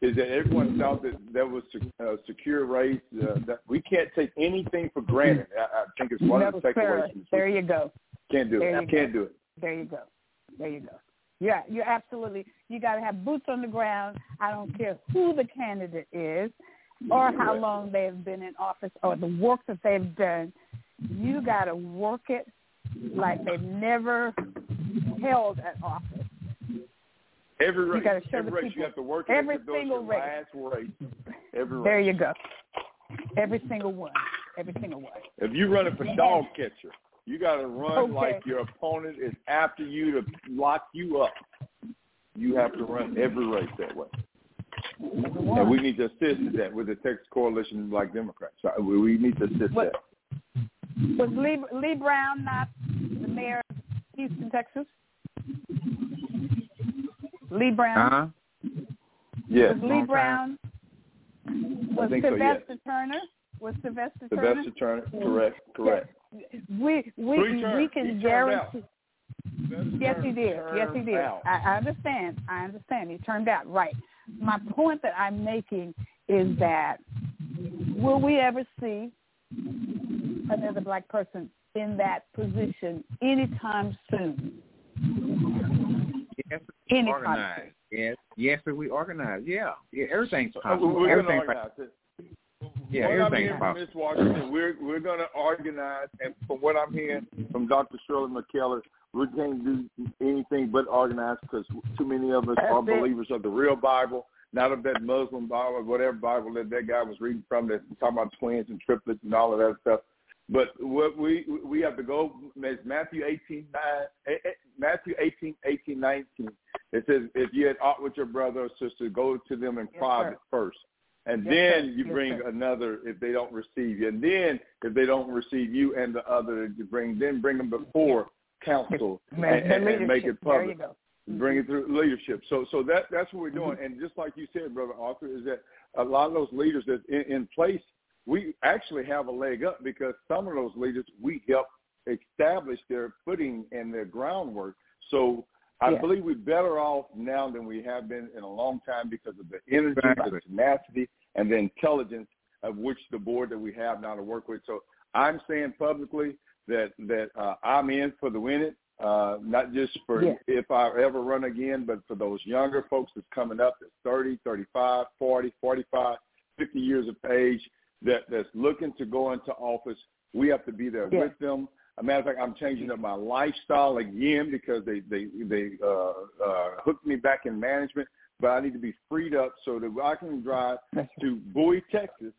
is that everyone thought that there was a secure race. Uh, that we can't take anything for granted. I, I think it's one That of the takeaways. There you go. Can't do There it. Can't go. do it. There you go. There you go. Yeah, you're absolutely. You got to have boots on the ground. I don't care who the candidate is, or how long they've been in office, or the work that they've done. You got to work it like they've never held an office. Every race, gotta show every the race people- you have to work every it single race. last race. Every race. There you go. Every single one. Every single one. If you run it for dog catcher, you got to run Okay. like your opponent is after you to lock you up. You have to run every race that way. And we need to assist that with the Texas Coalition of Black Democrats. We we need to assist What- that. Was Lee, Lee Brown not the mayor of Houston, Texas? Lee Brown. Uh-huh. Yes. Was Lee Brown? Was think so, yes. Sylvester Turner? Was Sylvester Turner? Sylvester Turner. Correct. Correct. We we Three we He can turned guarantee. Yes, he did. Yes, he did. out. I, I understand. I understand. He turned out right. My point that I'm making is that will we ever see another black person in that position anytime soon? Yes, Anytime organized. Yes, yes, if we organize. Yeah, yeah, everything's Uh, possible. We're going to Everything's organize. Yeah, what I'm everything's from possible. Ms. Washington, we're we're going to organize, and from what I'm hearing from Dr. Shirley McKellar, we can't do anything but organize because too many of us That's are it. believers of the real Bible, not of that Muslim Bible or whatever Bible that that guy was reading from that's talking about twins and triplets and all of that stuff. But what we we have to go is Matthew 18, 9, eh, eh, Matthew 18, 18, 19. It says, if you had aught with your brother or sister, go to them in Yes, private sir. first. And Yes, then sir. you Yes, bring sir. another if they don't receive you. And then if they don't receive you and the other, you bring then bring them before council and, and, and make it public. Bring it through leadership. So so that that's what we're doing. Mm-hmm. And just like you said, brother Arthur, is that a lot of those leaders that's in, in place, we actually have a leg up because some of those leaders we help establish their footing and their groundwork. So I Yeah. believe we're better off now than we have been in a long time because of the energy, Exactly. the tenacity, and the intelligence of which the board that we have now to work with. So I'm saying publicly that that uh, I'm in for the win it, uh, not just for Yeah. if I ever run again, but for those younger folks that's coming up that's 30, 35, 40, 45, 50 years of age that that's looking to go into office. We have to be there Yeah. with them. As a matter of fact, I'm changing up my lifestyle again because they they they uh, uh, hooked me back in management. But I need to be freed up so that I can drive to Bowie, Texas,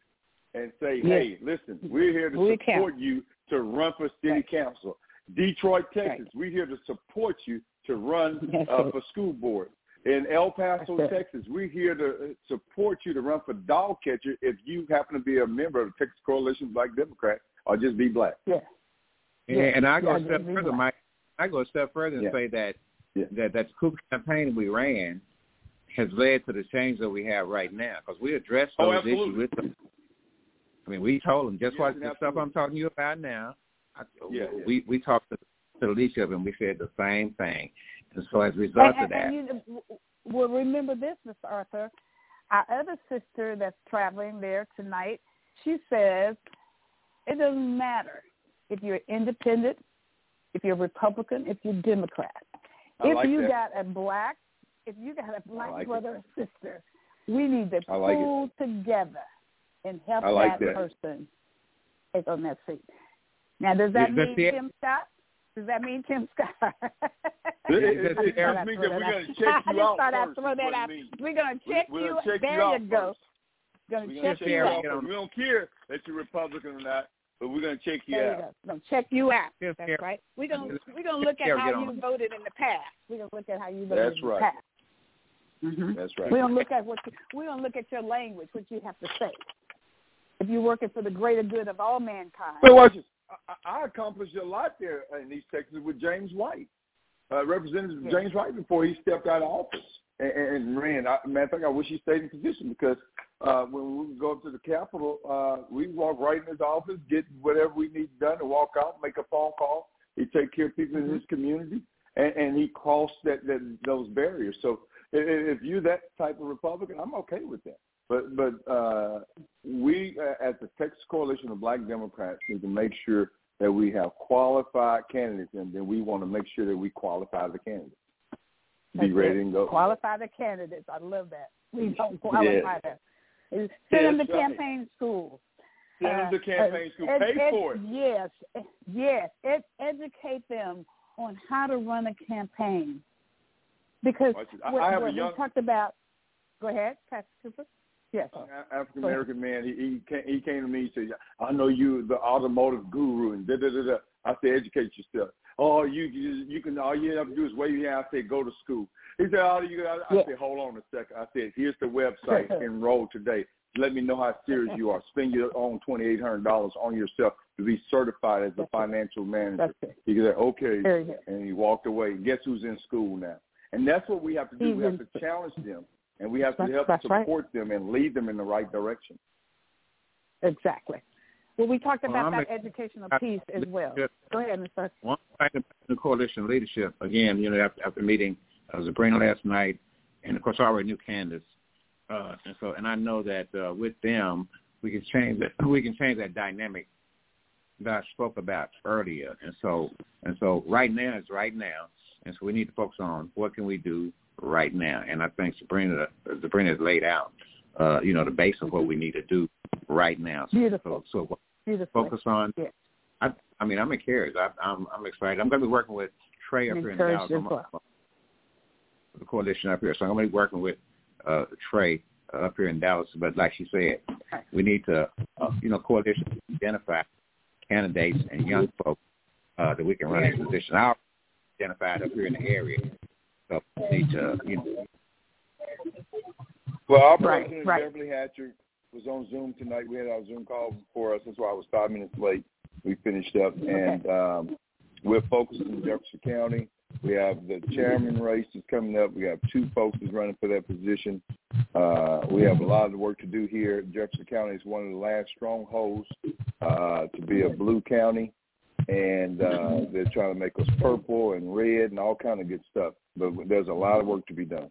and say. "Hey, listen, we're here to Bowie support you to run for city Right. council." Detroit, Right. Texas, we're here to support you to run uh, for school board. In El Paso, Texas, we're here to uh, support you to run for dog catcher if you happen to be a member of the Texas Coalition of Black Democrats or just be black. Yeah. Yeah, Yeah, and I go yeah, a step you're further, right. Mike. I go a step further and Yeah. say that Yeah. that that coup campaign we ran has led to the change that we have right now because we addressed Oh, those absolutely. issues with them. I mean, we told them just Yes, like and the stuff. I'm talking to you about now. I, Yeah, yeah. we we talked to, to the leadership and we said the same thing. And so as a result and, of that, and, and you, well, remember this, Mr. Arthur. Our other sister that's traveling there tonight, she says it doesn't matter if you're independent, if you're Republican, if you're Democrat. I if like you that. got a black, if you got a black like it. brother or sister, we need to I like it. pull together and help like that, that. person is on that seat. Now, does that Is mean the- Tim Scott? Does that mean Tim Scott? It, it, it, I it just just means that we're going to check you out thought I'd first. throw that out. We're going to We- check we're you. gonna check there you out you go. first. Going We're to gonna check check you you out. out. first. We don't care that you're Republican or not, but we're going to check you There you out. go. We're going to check you out. Yes, That's yeah. right. We're going to we're going to look at how you voted in the past. We're going to look at how you voted That's in right. the past. Mm-hmm. That's right. We're gonna look at what you, we're gonna look at your language, what you have to say. If you're working for the greater good of all mankind. Well, watch this. I, I I accomplished a lot there in East Texas with James White, uh, Representative Yeah. James White, before he stepped out of office and, and, and ran. I, matter of fact, I wish he stayed in position because uh, when we go up to the Capitol, uh, we walk right in his office, get whatever we need done, and walk out, make a phone call. He take care of people in his community, and, and he crossed that, that those barriers. So if you're that type of Republican, I'm okay with that. But but uh, we uh, at the Texas Coalition of Black Democrats need to make sure that we have qualified candidates, and then we want to make sure that we qualify the candidates. Be That's ready it. and go. Qualify the candidates. I love that. We don't qualify them. Send them to right. campaign school. Send them to Uh, campaign uh, school. ed- Pay ed- for it. Yes, yes. Ed- educate them on how to run a campaign. Because I- what, I have a what young- we talked about. Go ahead, Pastor Cooper. Yes. African American man. He he came, he came to me. He said, "I know you, the automotive guru." And da da da da. I said, "Educate yourself." Oh, you you, you can. All you have to do is wave your hand. I said, "Go to school." He said, "All you got." I Yeah. said, "Hold on a second. I said, "Here's the website. Enroll today. Let me know how serious you are. Spend your own twenty eight hundred dollars on yourself to be certified as a That's it. financial manager." He said, "Okay," and he walked away. Guess who's in school now? And that's what we have to do. He's we have to challenge them, and we have to help that's right. support them and lead them in the right direction. Exactly. Well, we talked about I'm that ex- educational I- piece as well. Go ahead, Mr. One the coalition leadership, again, you know, after, after meeting uh, Sabrina last night, and of course, I already knew Candace, uh, and so, and I know that uh, with them, we can change that. We can change that dynamic that I spoke about earlier, and so, and so, right now is right now, and so we need to focus on what can we do right now, and I think Sabrina, Sabrina has laid out, uh, you know, the base of what we need to do right now. So, Beautiful. So, so focus on. Yeah. I, I mean, I'm encouraged. I, I'm, I'm excited. I'm going to be working with Trey up here in Dallas. well. The coalition up here, so I'm going to be working with uh, Trey uh, up here in Dallas. But like she said, we need to, uh, you know, coalition identify candidates and young folks uh, that we can run in position. I identified up here in the area, so we need to, you know, Well, our Right, president, right. Beverly Hatcher, was on Zoom tonight. We had our Zoom call for us. That's why I was five minutes late. We finished up, and um, we're focused in Jefferson County. We have the chairman race is coming up. We have two folks who's running for that position. Uh, we have a lot of work to do here. Jefferson County is one of the last strongholds uh, to be a blue county, and uh, they're trying to make us purple and red and all kind of good stuff. But there's a lot of work to be done.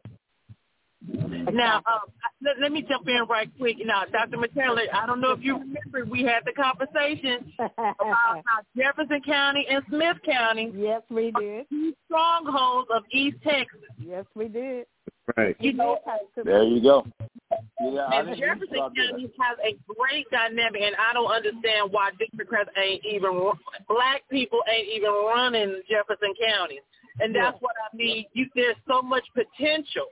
Now, um, let, let me jump in right quick. Now, Dr. McKellar, I don't know if you remember, we had the conversation about how Jefferson County and Smith County yes, we did. two strongholds of East Texas. Yes, we did. right. You know, There you go. Yeah, and Jefferson. County has a great dynamic, and I don't understand why Democrats ain't even black people ain't even running Jefferson County, and that's what I mean. You, there's so much potential,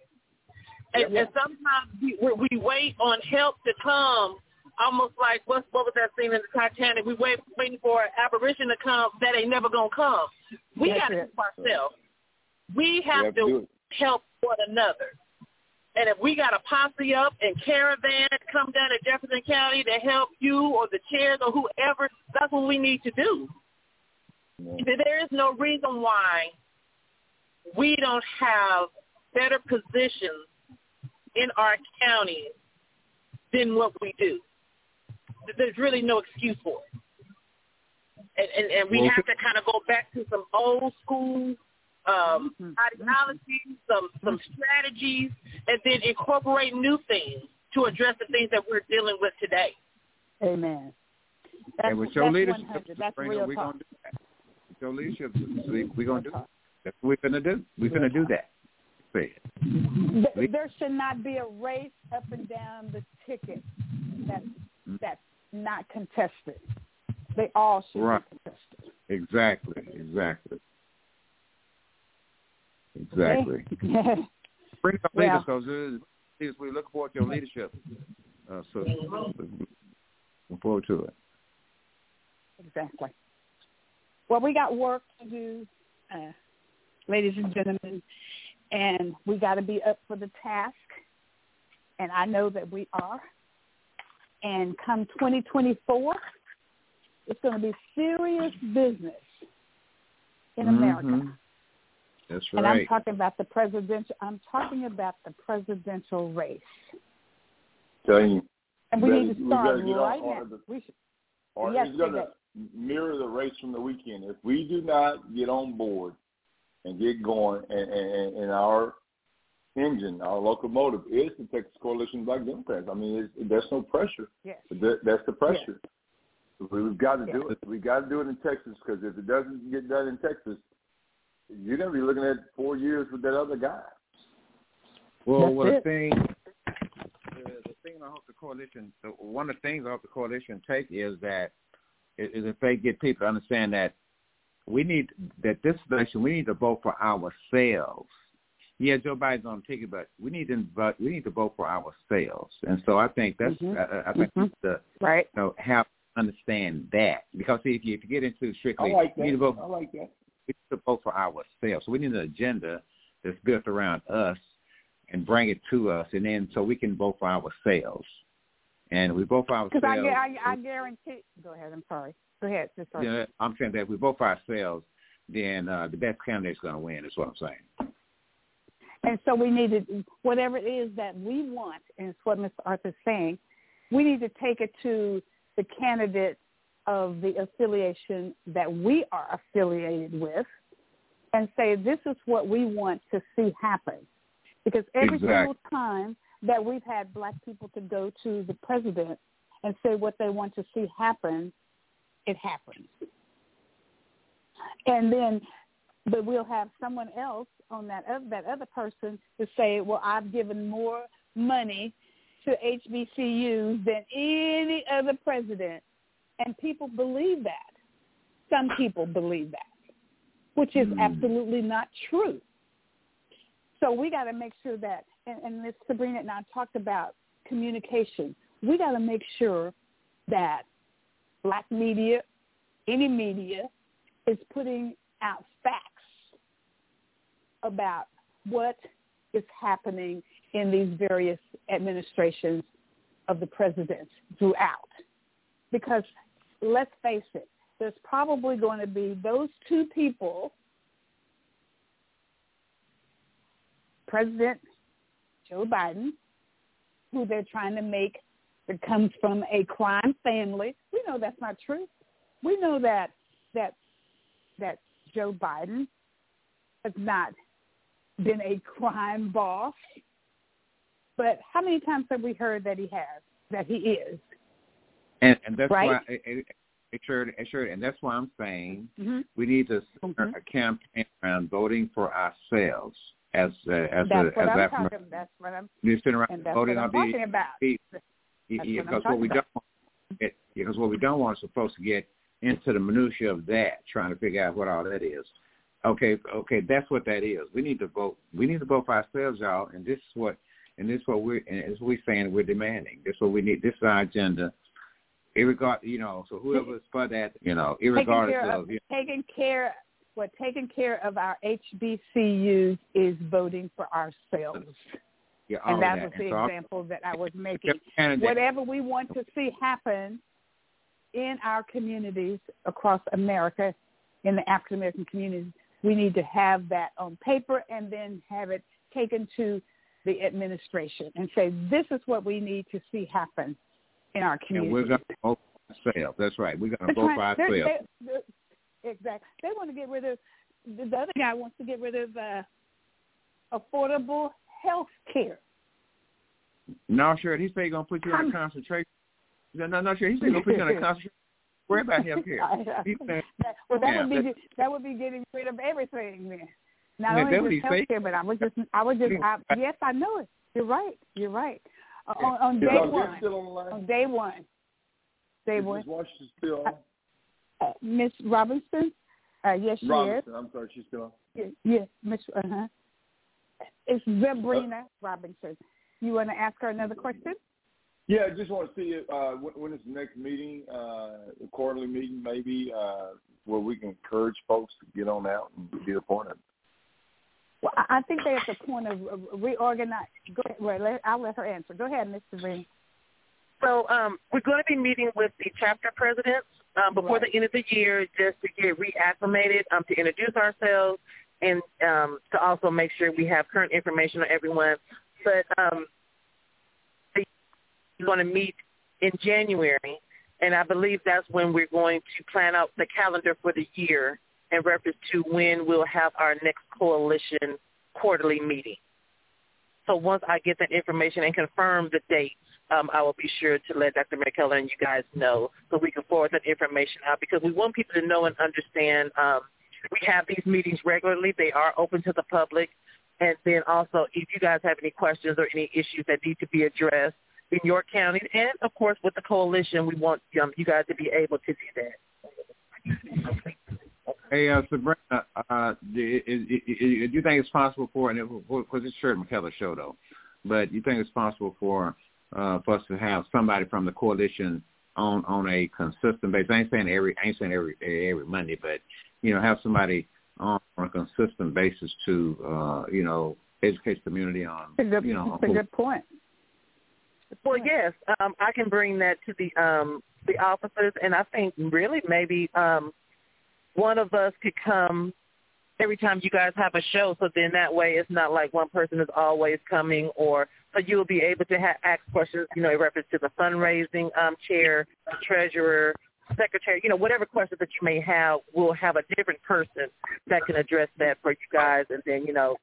and, and sometimes we, we wait on help to come. Almost like what what was that scene in the Titanic? We wait waiting for an apparition to come that ain't never gonna come. We That's got to it. help ourselves. We have, have to help one another. And if we got a posse up and caravan come down to Jefferson County to help you or the chairs or whoever, that's what we need to do. There is no reason why we don't have better positions in our county than what we do. There's really no excuse for it. And, and, and we Well, have to kind of go back to some old school um, Mhm. ideologies, some some strategies, and then incorporate new things to address the things that we're dealing with today. Amen. That's, and with your leadership, 100. That's Sabrina, real we're talk. going to do that. With your leadership, we're going to do that. That's what we're going to do. We're going to do that. Say it. There should not be a race up and down the ticket that's Mm-hmm. that's not contested. They all should Right. be contested. Exactly. Exactly. Exactly. Okay? Bring up Well- leaders because we look forward to your leadership. Uh, so look forward to it. exactly. Well, we got work to do, uh, ladies and gentlemen, and we got to be up for the task. And I know that we are. And come 2024, it's going to be serious business in America. Mhm. That's And I'm talking about the presidential. I'm talking about the presidential race, Telling you, and we need to start gotta get on- right now. the- We should, or Yes, it's going to mirror the race from the weekend. If we do not get on board and get going, and, and, and our engine, our locomotive, is the Texas Coalition of Black Democrats. I mean, it's, there's no pressure. yes, that, that's the pressure. We've got to do it. We got to do it in Texas because if it doesn't get done in Texas, you're going to be looking at four years with that other guy. Well, That's well, it. the thing, the, the thing I hope the coalition, the, one of the things I hope the coalition take is that is is if they get people to understand that we need that this election we need to vote for ourselves. Yeah, Joe Biden's on the ticket, but we need to vote. We need to vote for ourselves, and so I think that's Mhm. I, I think Mhm. the right. you know have to understand that because see, if you if you get into strictly, I like you need to that. vote I like that. we need to vote for ourselves. So we need an agenda that's built around us and bring it to us, and then so we can vote for ourselves. And we vote for ourselves. Because I, I, I guarantee. Go ahead. I'm sorry. Go ahead. Sorry. yeah, I'm saying that if we vote for ourselves, then uh, the best candidate's going to win. Is what I'm saying. And so we need to, whatever it is that we want, and it's what Mr. Arthur's saying, we need to take it to the candidate of the affiliation that we are affiliated with and say, this is what we want to see happen. Because every Exactly. single time that we've had black people to go to the president and say what they want to see happen, it happens. And then, but we'll have someone else on that other, that other person to say, well, I've given more money to HBCUs than any other president. And people believe that. Some people believe that, which is Hmm. absolutely not true. So we got to make sure that, and, and Ms. Sabrina and I talked about communication. We got to make sure that black media, any media, is putting out facts about what is happening in these various administrations of the presidents throughout. Because let's face it, there's probably going to be those two people, President Joe Biden, who they're trying to make that comes from a crime family. We know that's not true. We know that that that Joe Biden has not been a crime boss. But how many times have we heard that he has, that he is? And and that's Right? why it, it, it sure it sure and that's why I'm saying Mm-hmm. we need to start Mhm. a campaign around voting for ourselves as uh, as That's a what as I'm African talking. That's what I'm. You're around And that's voting what I'm on talking about. These- That's Yeah, what yeah, I'm because what we about. don't want to because what we don't want is for folks to get into the minutia of that, trying to figure out what all that is. Okay, okay, that's what that is. We need to vote. We need to vote for ourselves, y'all. And this is what, and this is what we're, and this is what we're saying. We're demanding. This is what we need. This is our agenda. Irregard, you know. So whoever's for that, you know, taking irregardless care of, of you taking care what taking care of our HBCUs is voting for ourselves, yeah, and that of was the And so example that I was making. Whatever we want to see happen in our communities across America, in the African American communities, we need to have that on paper and then have it taken to the administration and say this is what we need to see happen in our and we're community. going to vote for ourselves. That's right. We're going to vote for ourselves. exactly. They want to get rid of the the other guy wants to get rid of uh, affordable health care. No, sure. He said he's gonna put you on I'm- concentration. No, no, no, sure. He said he's gonna put you on a concentration. Worry about health care. That- well, that Yeah, would be that would be getting rid of everything then. Not Yeah, only just health care, but I was just I was just I, yes, I know it. You're right. You're right. Uh, on, on day our one, still on the line? day one, day Is one. Ms. Washington still on? uh, Miss Robinson. Uh, yes, she Robinson. is. I'm sorry, she's still on. Yeah, yeah Miss. Uh huh. It's Sabrina Robinson. You want to ask her another question? Yeah, I just want to see uh, when, when is the next meeting, uh, the quarterly meeting, maybe, uh, where we can encourage folks to get on out and be appointed. Well, I I think they're at the point of of reorganize. Go ahead. Well, let, I'll let her answer. Go ahead, Miss Sabrina. So um, we're going to be meeting with the chapter presidents um, before Right. the end of the year just to get reacclimated, um, to introduce ourselves, and um, to also make sure we have current information on everyone. But um, we're going to meet in January, and I believe that's when we're going to plan out the calendar for the year in reference to when we'll have our next coalition quarterly meeting. So once I get that information and confirm the date, um, I will be sure to let Dr. McKellar and you guys know so we can forward that information out because we want people to know and understand um, we have these meetings regularly. They are open to the public. And then also, if you guys have any questions or any issues that need to be addressed in your County, and of course with the coalition, we want um, you guys to be able to do that. Hey, uh, Sabrina, uh, do, is, do you think it's possible for, and it because it's Shirley McKellar show though, but you think it's possible for uh, for us to have somebody from the coalition on on a consistent basis? I ain't saying every, I ain't saying every every Monday, but you know, have somebody on, on a consistent basis to uh, you know educate the community on It's a good, you know it's a good point. Well, yes, um, I can bring that to the um, the officers, and I think really maybe um, one of us could come every time you guys have a show. So then that way, it's not like one person is always coming, or so you'll be able to ha- ask questions, you know, in reference to the fundraising um, chair, the treasurer, secretary, you know, whatever questions that you may have, we'll have a different person that can address that for you guys, and then you know,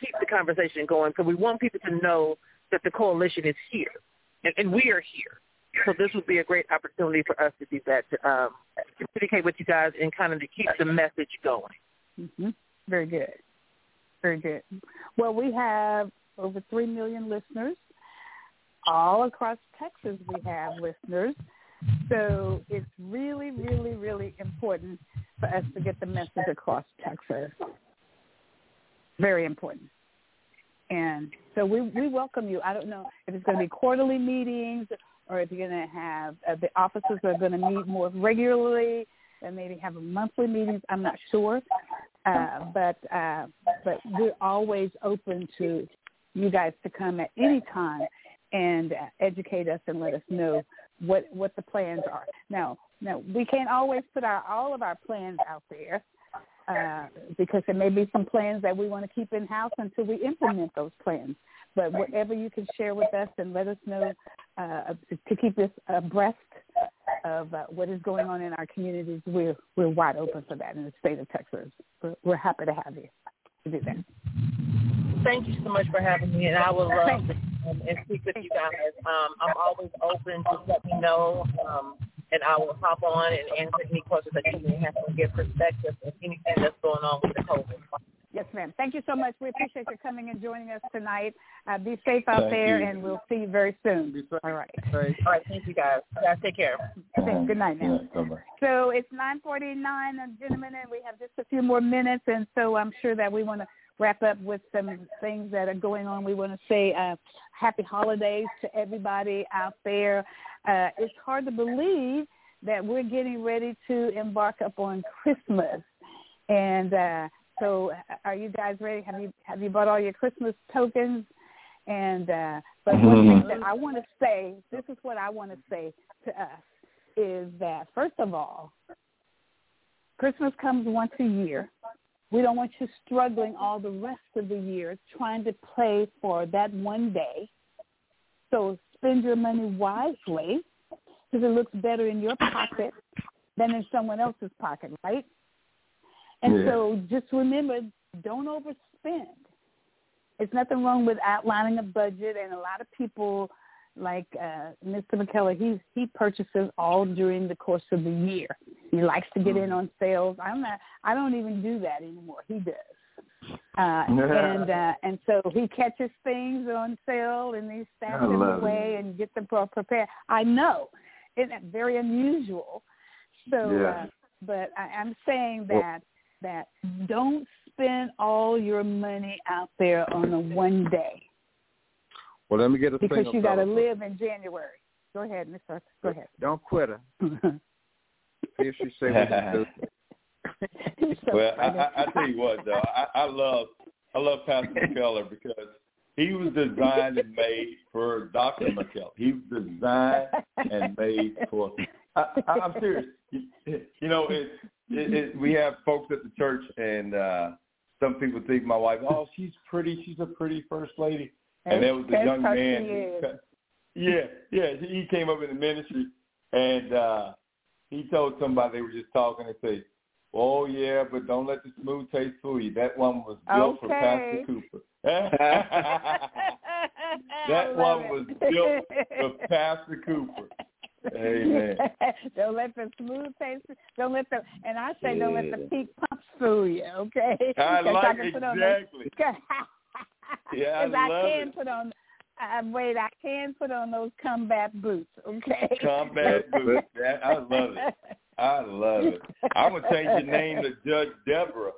keep the conversation going because we want people to know that the coalition is here and, and we are here. So this would be a great opportunity for us to do that, to um, communicate with you guys and kind of to keep the message going. hmm Very good. Very good. Well, we have over 3 million listeners. All across Texas we have listeners. So it's really, really, really important for us to get the message across Texas. Very important. And so we, we welcome you. I don't know if it's going to be quarterly meetings or if you're going to have uh, the officers are going to meet more regularly and maybe have a monthly meetings. I'm not sure, uh, but uh, but we're always open to you guys to come at any time and uh, educate us and let us know what what the plans are. Now, now we can't always put our all of our plans out there uh, because there may be some plans that we want to keep in house until we implement those plans. But whatever you can share with us and let us know uh, to, keep us abreast of uh, what is going on in our communities, we're we're wide open for that in the state of Texas. We're, we're happy to have you to do that. Thank you so much for having me, and I will love to um, and speak with you guys. Um, I'm always open. Just let me know, um, and I will hop on and answer any questions that you may have and get perspective of anything that's going on with the COVID. Yes, ma'am. Thank you so much. We appreciate you coming and joining us tonight. Uh, be safe out Thank there, you. and we'll see you very soon. Safe. All right. Hey, All right, thank you guys. Guys take care. Okay, good night now. Yeah. So it's 9:49, uh, gentlemen, and we have just a few more minutes, and so I'm sure that we want to wrap up with some things that are going on. We want to say uh, happy holidays to everybody out there. Uh, it's hard to believe that we're getting ready to embark up on Christmas, and uh, so uh, are you guys ready? Have you have you bought all your Christmas tokens? And uh, but one thing that I want to say, this is what I want to say to us is that first of all, Christmas comes once a year. We don't want you struggling all the rest of the year trying to play for that one day. So spend your money wisely because it looks better in your pocket than in someone else's pocket, right? And Yeah. so just remember, don't overspend. It's nothing wrong with outlining a budget, and a lot of people, like uh, Mr. McKellar, he he purchases all during the course of the year. He likes to get in on sales. I'm not. I don't even do that anymore. He does. Uh, and uh, and so he catches things on sale and he I stashes them away and gets them pre- prepared. I know it's very unusual. So Yeah. uh, but I, I'm saying that that don't spend all your money out there on a one day Well, let me get a because single you got to live in January. Go ahead, Miss Go ahead. Don't quit her. See if she say what to do. You're so well, I. I, I tell you what, though, I, I love I love Pastor McKellar because he was designed and made for Dr. McKellar. He was designed and made for. I, I, I'm serious. You, you know, it, it, it, we have folks at the church, and uh some people think my wife, oh, she's pretty. She's a pretty first lady. And there was a young man. is. Yeah, yeah. He came up in the ministry, and uh he told somebody they were just talking and say, "Oh yeah, but don't let the smooth taste fool you. That one was built for Pastor Cooper." That one it. was built for Pastor Cooper. Amen. don't let the smooth taste. Don't let the and I say don't let the Yeah. peak pumps fool you. Okay. I like can put on those- exactly. Yeah, I 'cause I love can it. put on. Uh, wait, I can put on those combat boots. Okay. Combat boots. That- I love it. I love it. I'm gonna change your name to Judge Deborah.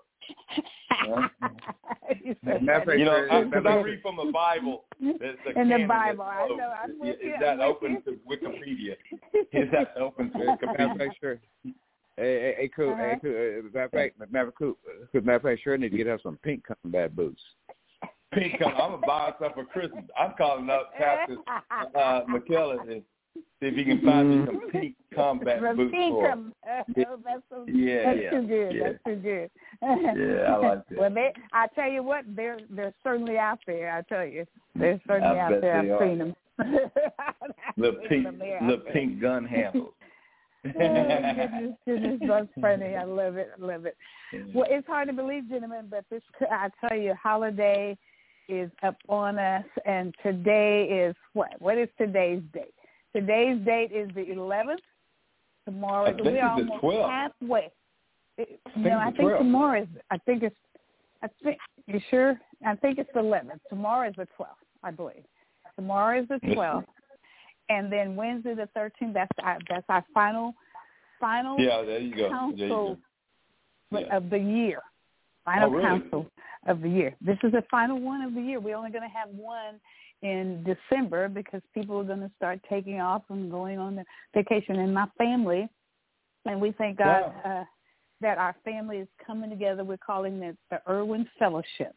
You're so Matter of funny. You know, Hey, because hey, I read from the Bible. There's a In the Bible, I know, I'm with It- you, It's I'm not with open to Wikipedia. is that open to Hey, Matter of Wikipedia. sure. Hey, hey, hey, cool. Uh-huh. Hey, cool. Uh, Matter of fact, matter of cool. uh, Matter of fact, sure need to get her some pink combat boots. Pink. I'm gonna buy stuff for Christmas. I'm calling up Pastor uh, McKellar and see if he can find me some pink combat From boots for. her. Oh, that's so, Yeah, that's yeah, too good. yeah. That's too good. Yeah, I like that. Well, they, I tell you what, they're they're certainly out there. I tell you, they're certainly I out there. I've are. seen them. the pink, them. They're out little there. pink gun handles. Oh, goodness, goodness, that's funny. I love it. I love it. Well, it's hard to believe, gentlemen, but this, I tell you, holiday is up on us, and today is what? What is today's date? Today's date is the 11th. Tomorrow, I think we're almost 12th. halfway. It, think no, I think 12th. tomorrow is. I think it's. I think you sure? I think it's the 11th. Tomorrow is the 12th, I believe. Tomorrow is the 12th, and then Wednesday the 13th. That's our that's our final final Yeah, there you go. There you council go. Yeah. of the year. Final Oh, really? council of the year. This is the final one of the year. We're only going to have one in December because people are going to start taking off and going on the vacation. And my family, and we thank God uh, that our family is coming together. We're calling it the Irwin Fellowship,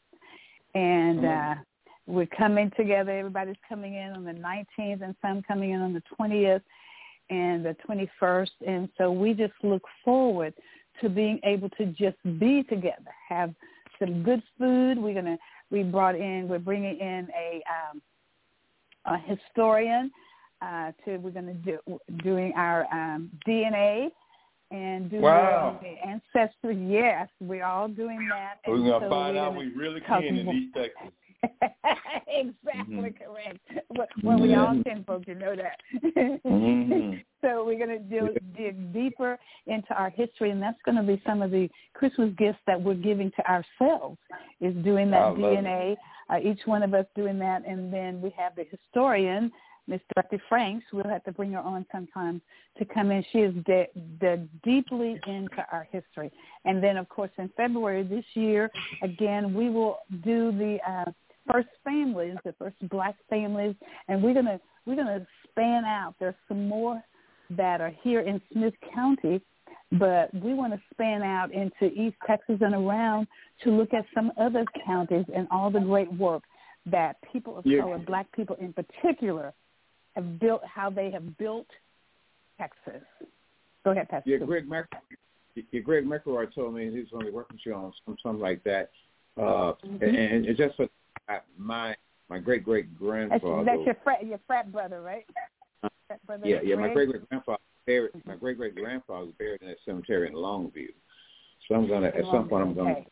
and Mm. uh, we're coming together. Everybody's coming in on the 19th, and some coming in on the 20th and the 21st. And so we just look forward to being able to just be together, have some good food. We're gonna we brought in we're bringing in a um, a historian uh, to we're gonna do doing our um, DNA and doing Wow. the ancestry. Yes, we're all doing that. We're And gonna so find out we really can in. East Texas. exactly Mhm. correct. Well, well we all folks. You know that. Mhm. So we're going to dig, dig deeper into our history, and that's going to be some of the Christmas gifts that we're giving to ourselves. Is doing that. DNA. Uh, each one of us doing that, and then we have the historian, Miss Dorothy Franks. We'll have to bring her on sometimes to come in. She is de- de- deeply into our history, and then of course in February this year, again we will do the uh, first families, the first black families, and we're gonna we're gonna span out. There's some more that are here in Smith County, but we want to span out into East Texas and around to look at some other counties and all the great work that people of Yeah. color, black people in particular, have built, how they have built Texas. Go ahead, Pastor. Yeah, Greg Mc, yeah, Greg McElroy told me he's going to be working with you on some, something like that. Uh, Mhm. and, and just a, I- my my great great grandfather. that's your frat, your frat brother, right? Uh, Frat brother yeah, yeah. My great great grandfather buried. My great great grandfather was buried in that cemetery in Longview. So I'm gonna at some point I'm gonna Okay.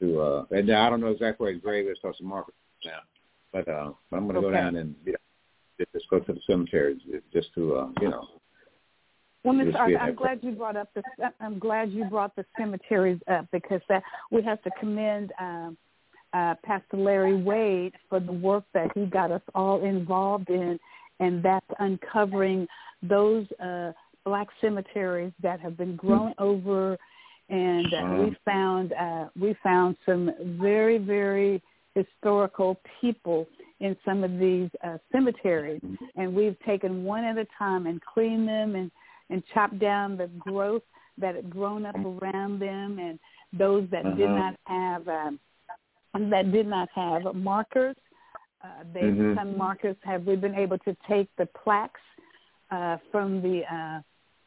to uh and I don't know exactly where his grave is because Market now, but uh I'm gonna go down and you know, just go to the cemetery just to uh you know Well. Just Arthur, I'm glad you brought up the. I'm glad you brought the cemeteries up because that we have to commend um, uh, Pastor Larry Wade for the work that he got us all involved in, and that's uncovering those uh, black cemeteries that have been grown over, and uh, we found uh, we found some very very historical people in some of these uh, cemeteries, and we've taken one at a time and cleaned them and and chopped down the growth that had grown up around them, and those that did Mhm. not have um, that did not have markers. Uh, they Mhm. some markers have we been able to take the plaques uh, from the uh,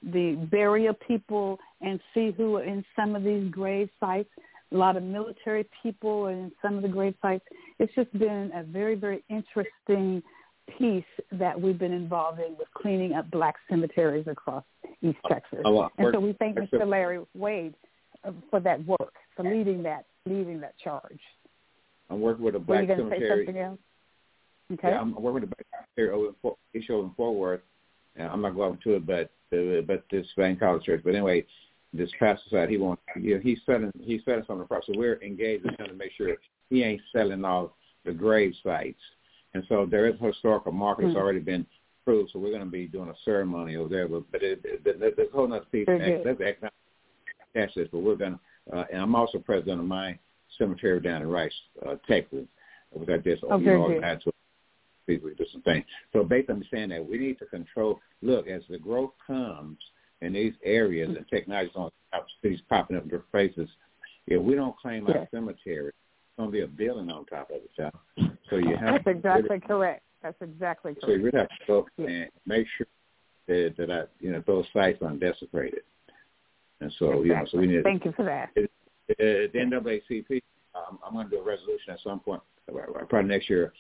the burial people and see who are in some of these grave sites. A lot of military people are in some of the grave sites. It's just been a very, very interesting piece that we've been involved in with cleaning up black cemeteries across East Texas. And so we thank Mr. Larry Wade uh, for that work, for leading that, leading that charge. I'm working with a Were black you going to say cemetery. something else? Okay. Yeah, I'm working with a black cemetery over in Fort, issue in Fort Worth. And I'm not going to it, but uh, but this Van College Church. But anyway, this pastor said he wants. You know, he's selling. He's selling some of the property. So we're engaged with him to make sure he ain't selling all the grave sites. And so there is a historical marker that's Hmm. already been approved. So we're going to be doing a ceremony over there. But but it, it, it, there's a whole other piece. That's economic this. But we're going to. Uh, and I'm also president of my cemetery down in Rice, uh, Texas. We got this. Oh, you know, good. organized to people do some things. So basically understand that we need to control. Look, as the growth comes in these areas and technology's on cities popping up in their faces, if we don't claim our Yes. cemetery, it's going to be a building on top of it, y'all. So you have That's to exactly correct. That's exactly correct. so you really have to go Yeah. and make sure that that I, you know those sites aren't desecrated. And so you know, so we need Thank you for that. at the NAACP, um, I'm going to do a resolution at some point, probably next year,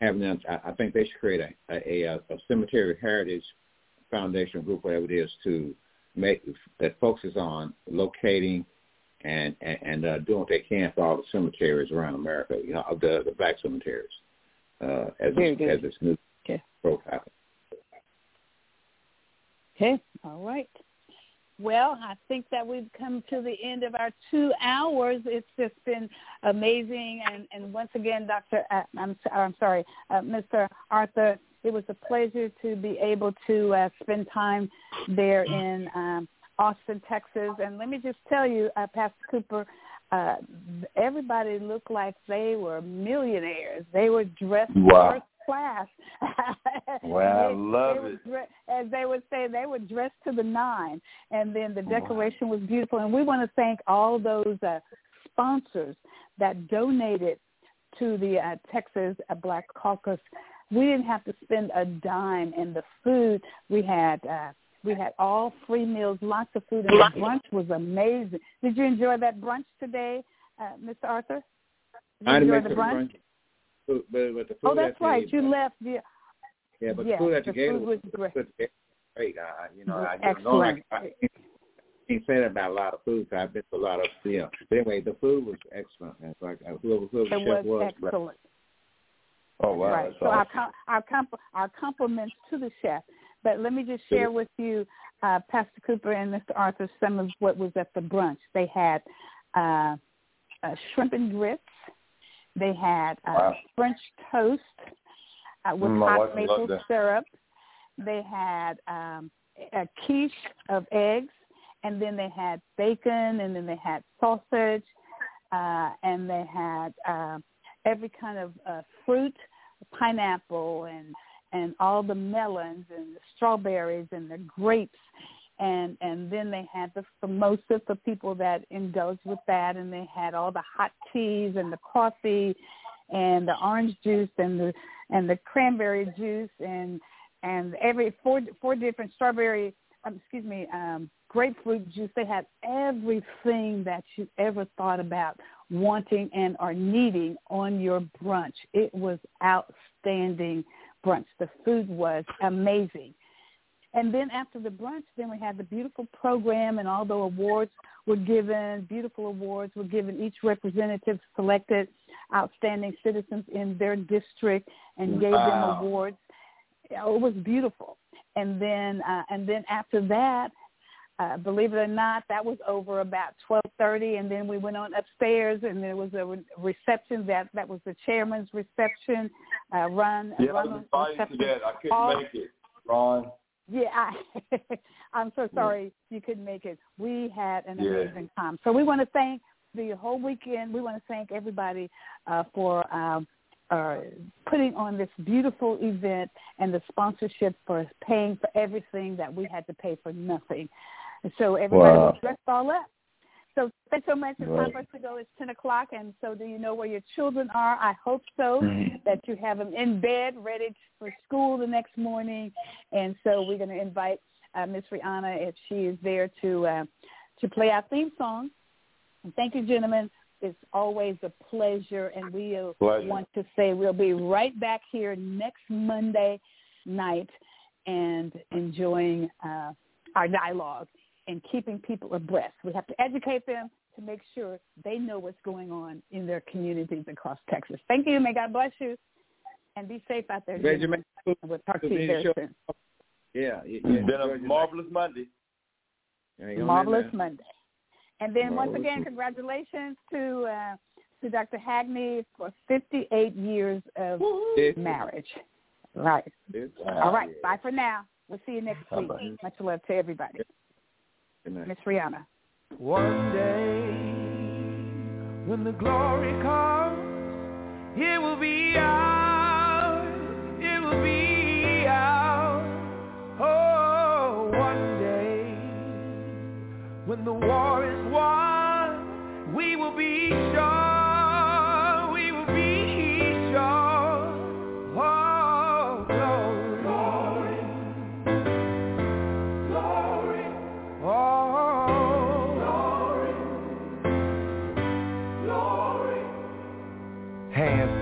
having them. I, I think they should create a, a, a, cemetery heritage foundation group, whatever it is, to make that focuses on locating and and, and uh, doing what they can for all the cemeteries around America, you know, the the black cemeteries, uh, as Very this, good. as this new Okay. profile. Okay. All right. Well, I think that we've come to the end of our two hours. It's just been amazing, and and once again, Doctor, uh, I'm I'm sorry, uh, Mr. Arthur, it was a pleasure to be able to uh, spend time there in um, Austin, Texas. And let me just tell you, uh, Pastor Cooper, uh, everybody looked like they were millionaires. They were dressed Wow. First class. Wow, They- love they were it. dre- as they would say, they were dressed to the nine, and then the decoration was beautiful. And we want to thank all those uh, sponsors that donated to the uh, Texas uh, Black Caucus. We didn't have to spend a dime, and the food we had. Uh, we had all free meals, lots of food, and the brunch was amazing. Did you enjoy that brunch today, uh, Mr. Arthur? Did you I enjoy the brunch? brunch, but, but, but the food Oh, that's that right. You left. The, Yeah, but Yes, the food that the you gave food was great. great. I, you know, I, Excellent. normally I, I can't say that about a lot of food. 'cause I've been to a lot of, you know. But anyway, the food was excellent. It's like uh, whoever, whoever it chef was was, excellent. oh wow, right. So our com- our comp- our compliments to the chef. But let me just share with you, uh, Pastor Cooper and Mr. Arthur, some of what was at the brunch. They had uh, uh, shrimp and grits. They had uh, Wow. French toast uh, with Mm, my hot maple syrup. They had um, a quiche of eggs, and then they had bacon, and then they had sausage, uh, and they had uh, every kind of uh, fruit, pineapple, and and all the melons and the strawberries and the grapes and and then they had the samosa for people that indulge with that and they had all the hot teas and the coffee and the orange juice and the and the cranberry juice and and every four four different strawberry um, excuse me um grapefruit juice. They had everything that you ever thought about wanting and are needing on your brunch. It was outstanding brunch. The food was amazing and then after the brunch, then we had the beautiful program, and all the awards were given. Beautiful awards were given. Each representative selected outstanding citizens in their district and gave them awards. It was beautiful. And then, uh, and then after that, uh, believe it or not, that was over about twelve thirty, and then we went on upstairs, and there was a re- reception. That that was the chairman's reception. Uh, run, Yeah, I was invited to that. I couldn't All- make it, Ron. Yeah, I, I'm so sorry you couldn't make it. We had an Yeah. amazing time. So we want to thank the whole weekend. We want to thank everybody uh, for um, uh, putting on this beautiful event and the sponsorship for paying for everything that we had to pay for nothing. So everybody Wow. was dressed all up. So thanks so much. It's time for us to go. It's 10 o'clock. And so do you know where your children are? I hope so Mhm. that you have them in bed, ready for school the next morning. And so we're going to invite uh, Miss Rihanna if she is there to uh, to play our theme song. And thank you, gentlemen. It's always a pleasure, and we Pleasure. want to say we'll be right back here next Monday night and enjoying uh, our dialogue and keeping people abreast. We have to educate them to make sure they know what's going on in their communities across Texas. Thank you. May God bless you, and be safe out there. Benjamin, gentlemen. And we'll talk to you Benjamin, very sure. soon. yeah, yeah, It's yeah. been a marvelous Monday. hang on in Marvelous. Monday. And then once again, congratulations to uh, to Dr. Hagney for 58 years of Yeah. marriage. Right. All right. Bye for now. We'll see you next week. Much love to everybody. Good. Miss Rihanna. One day, when the glory comes, it will be ours. It will be ours. Oh, one day, when the war is won, we will be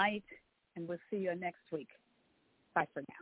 night, and we'll see you next week. Bye for now.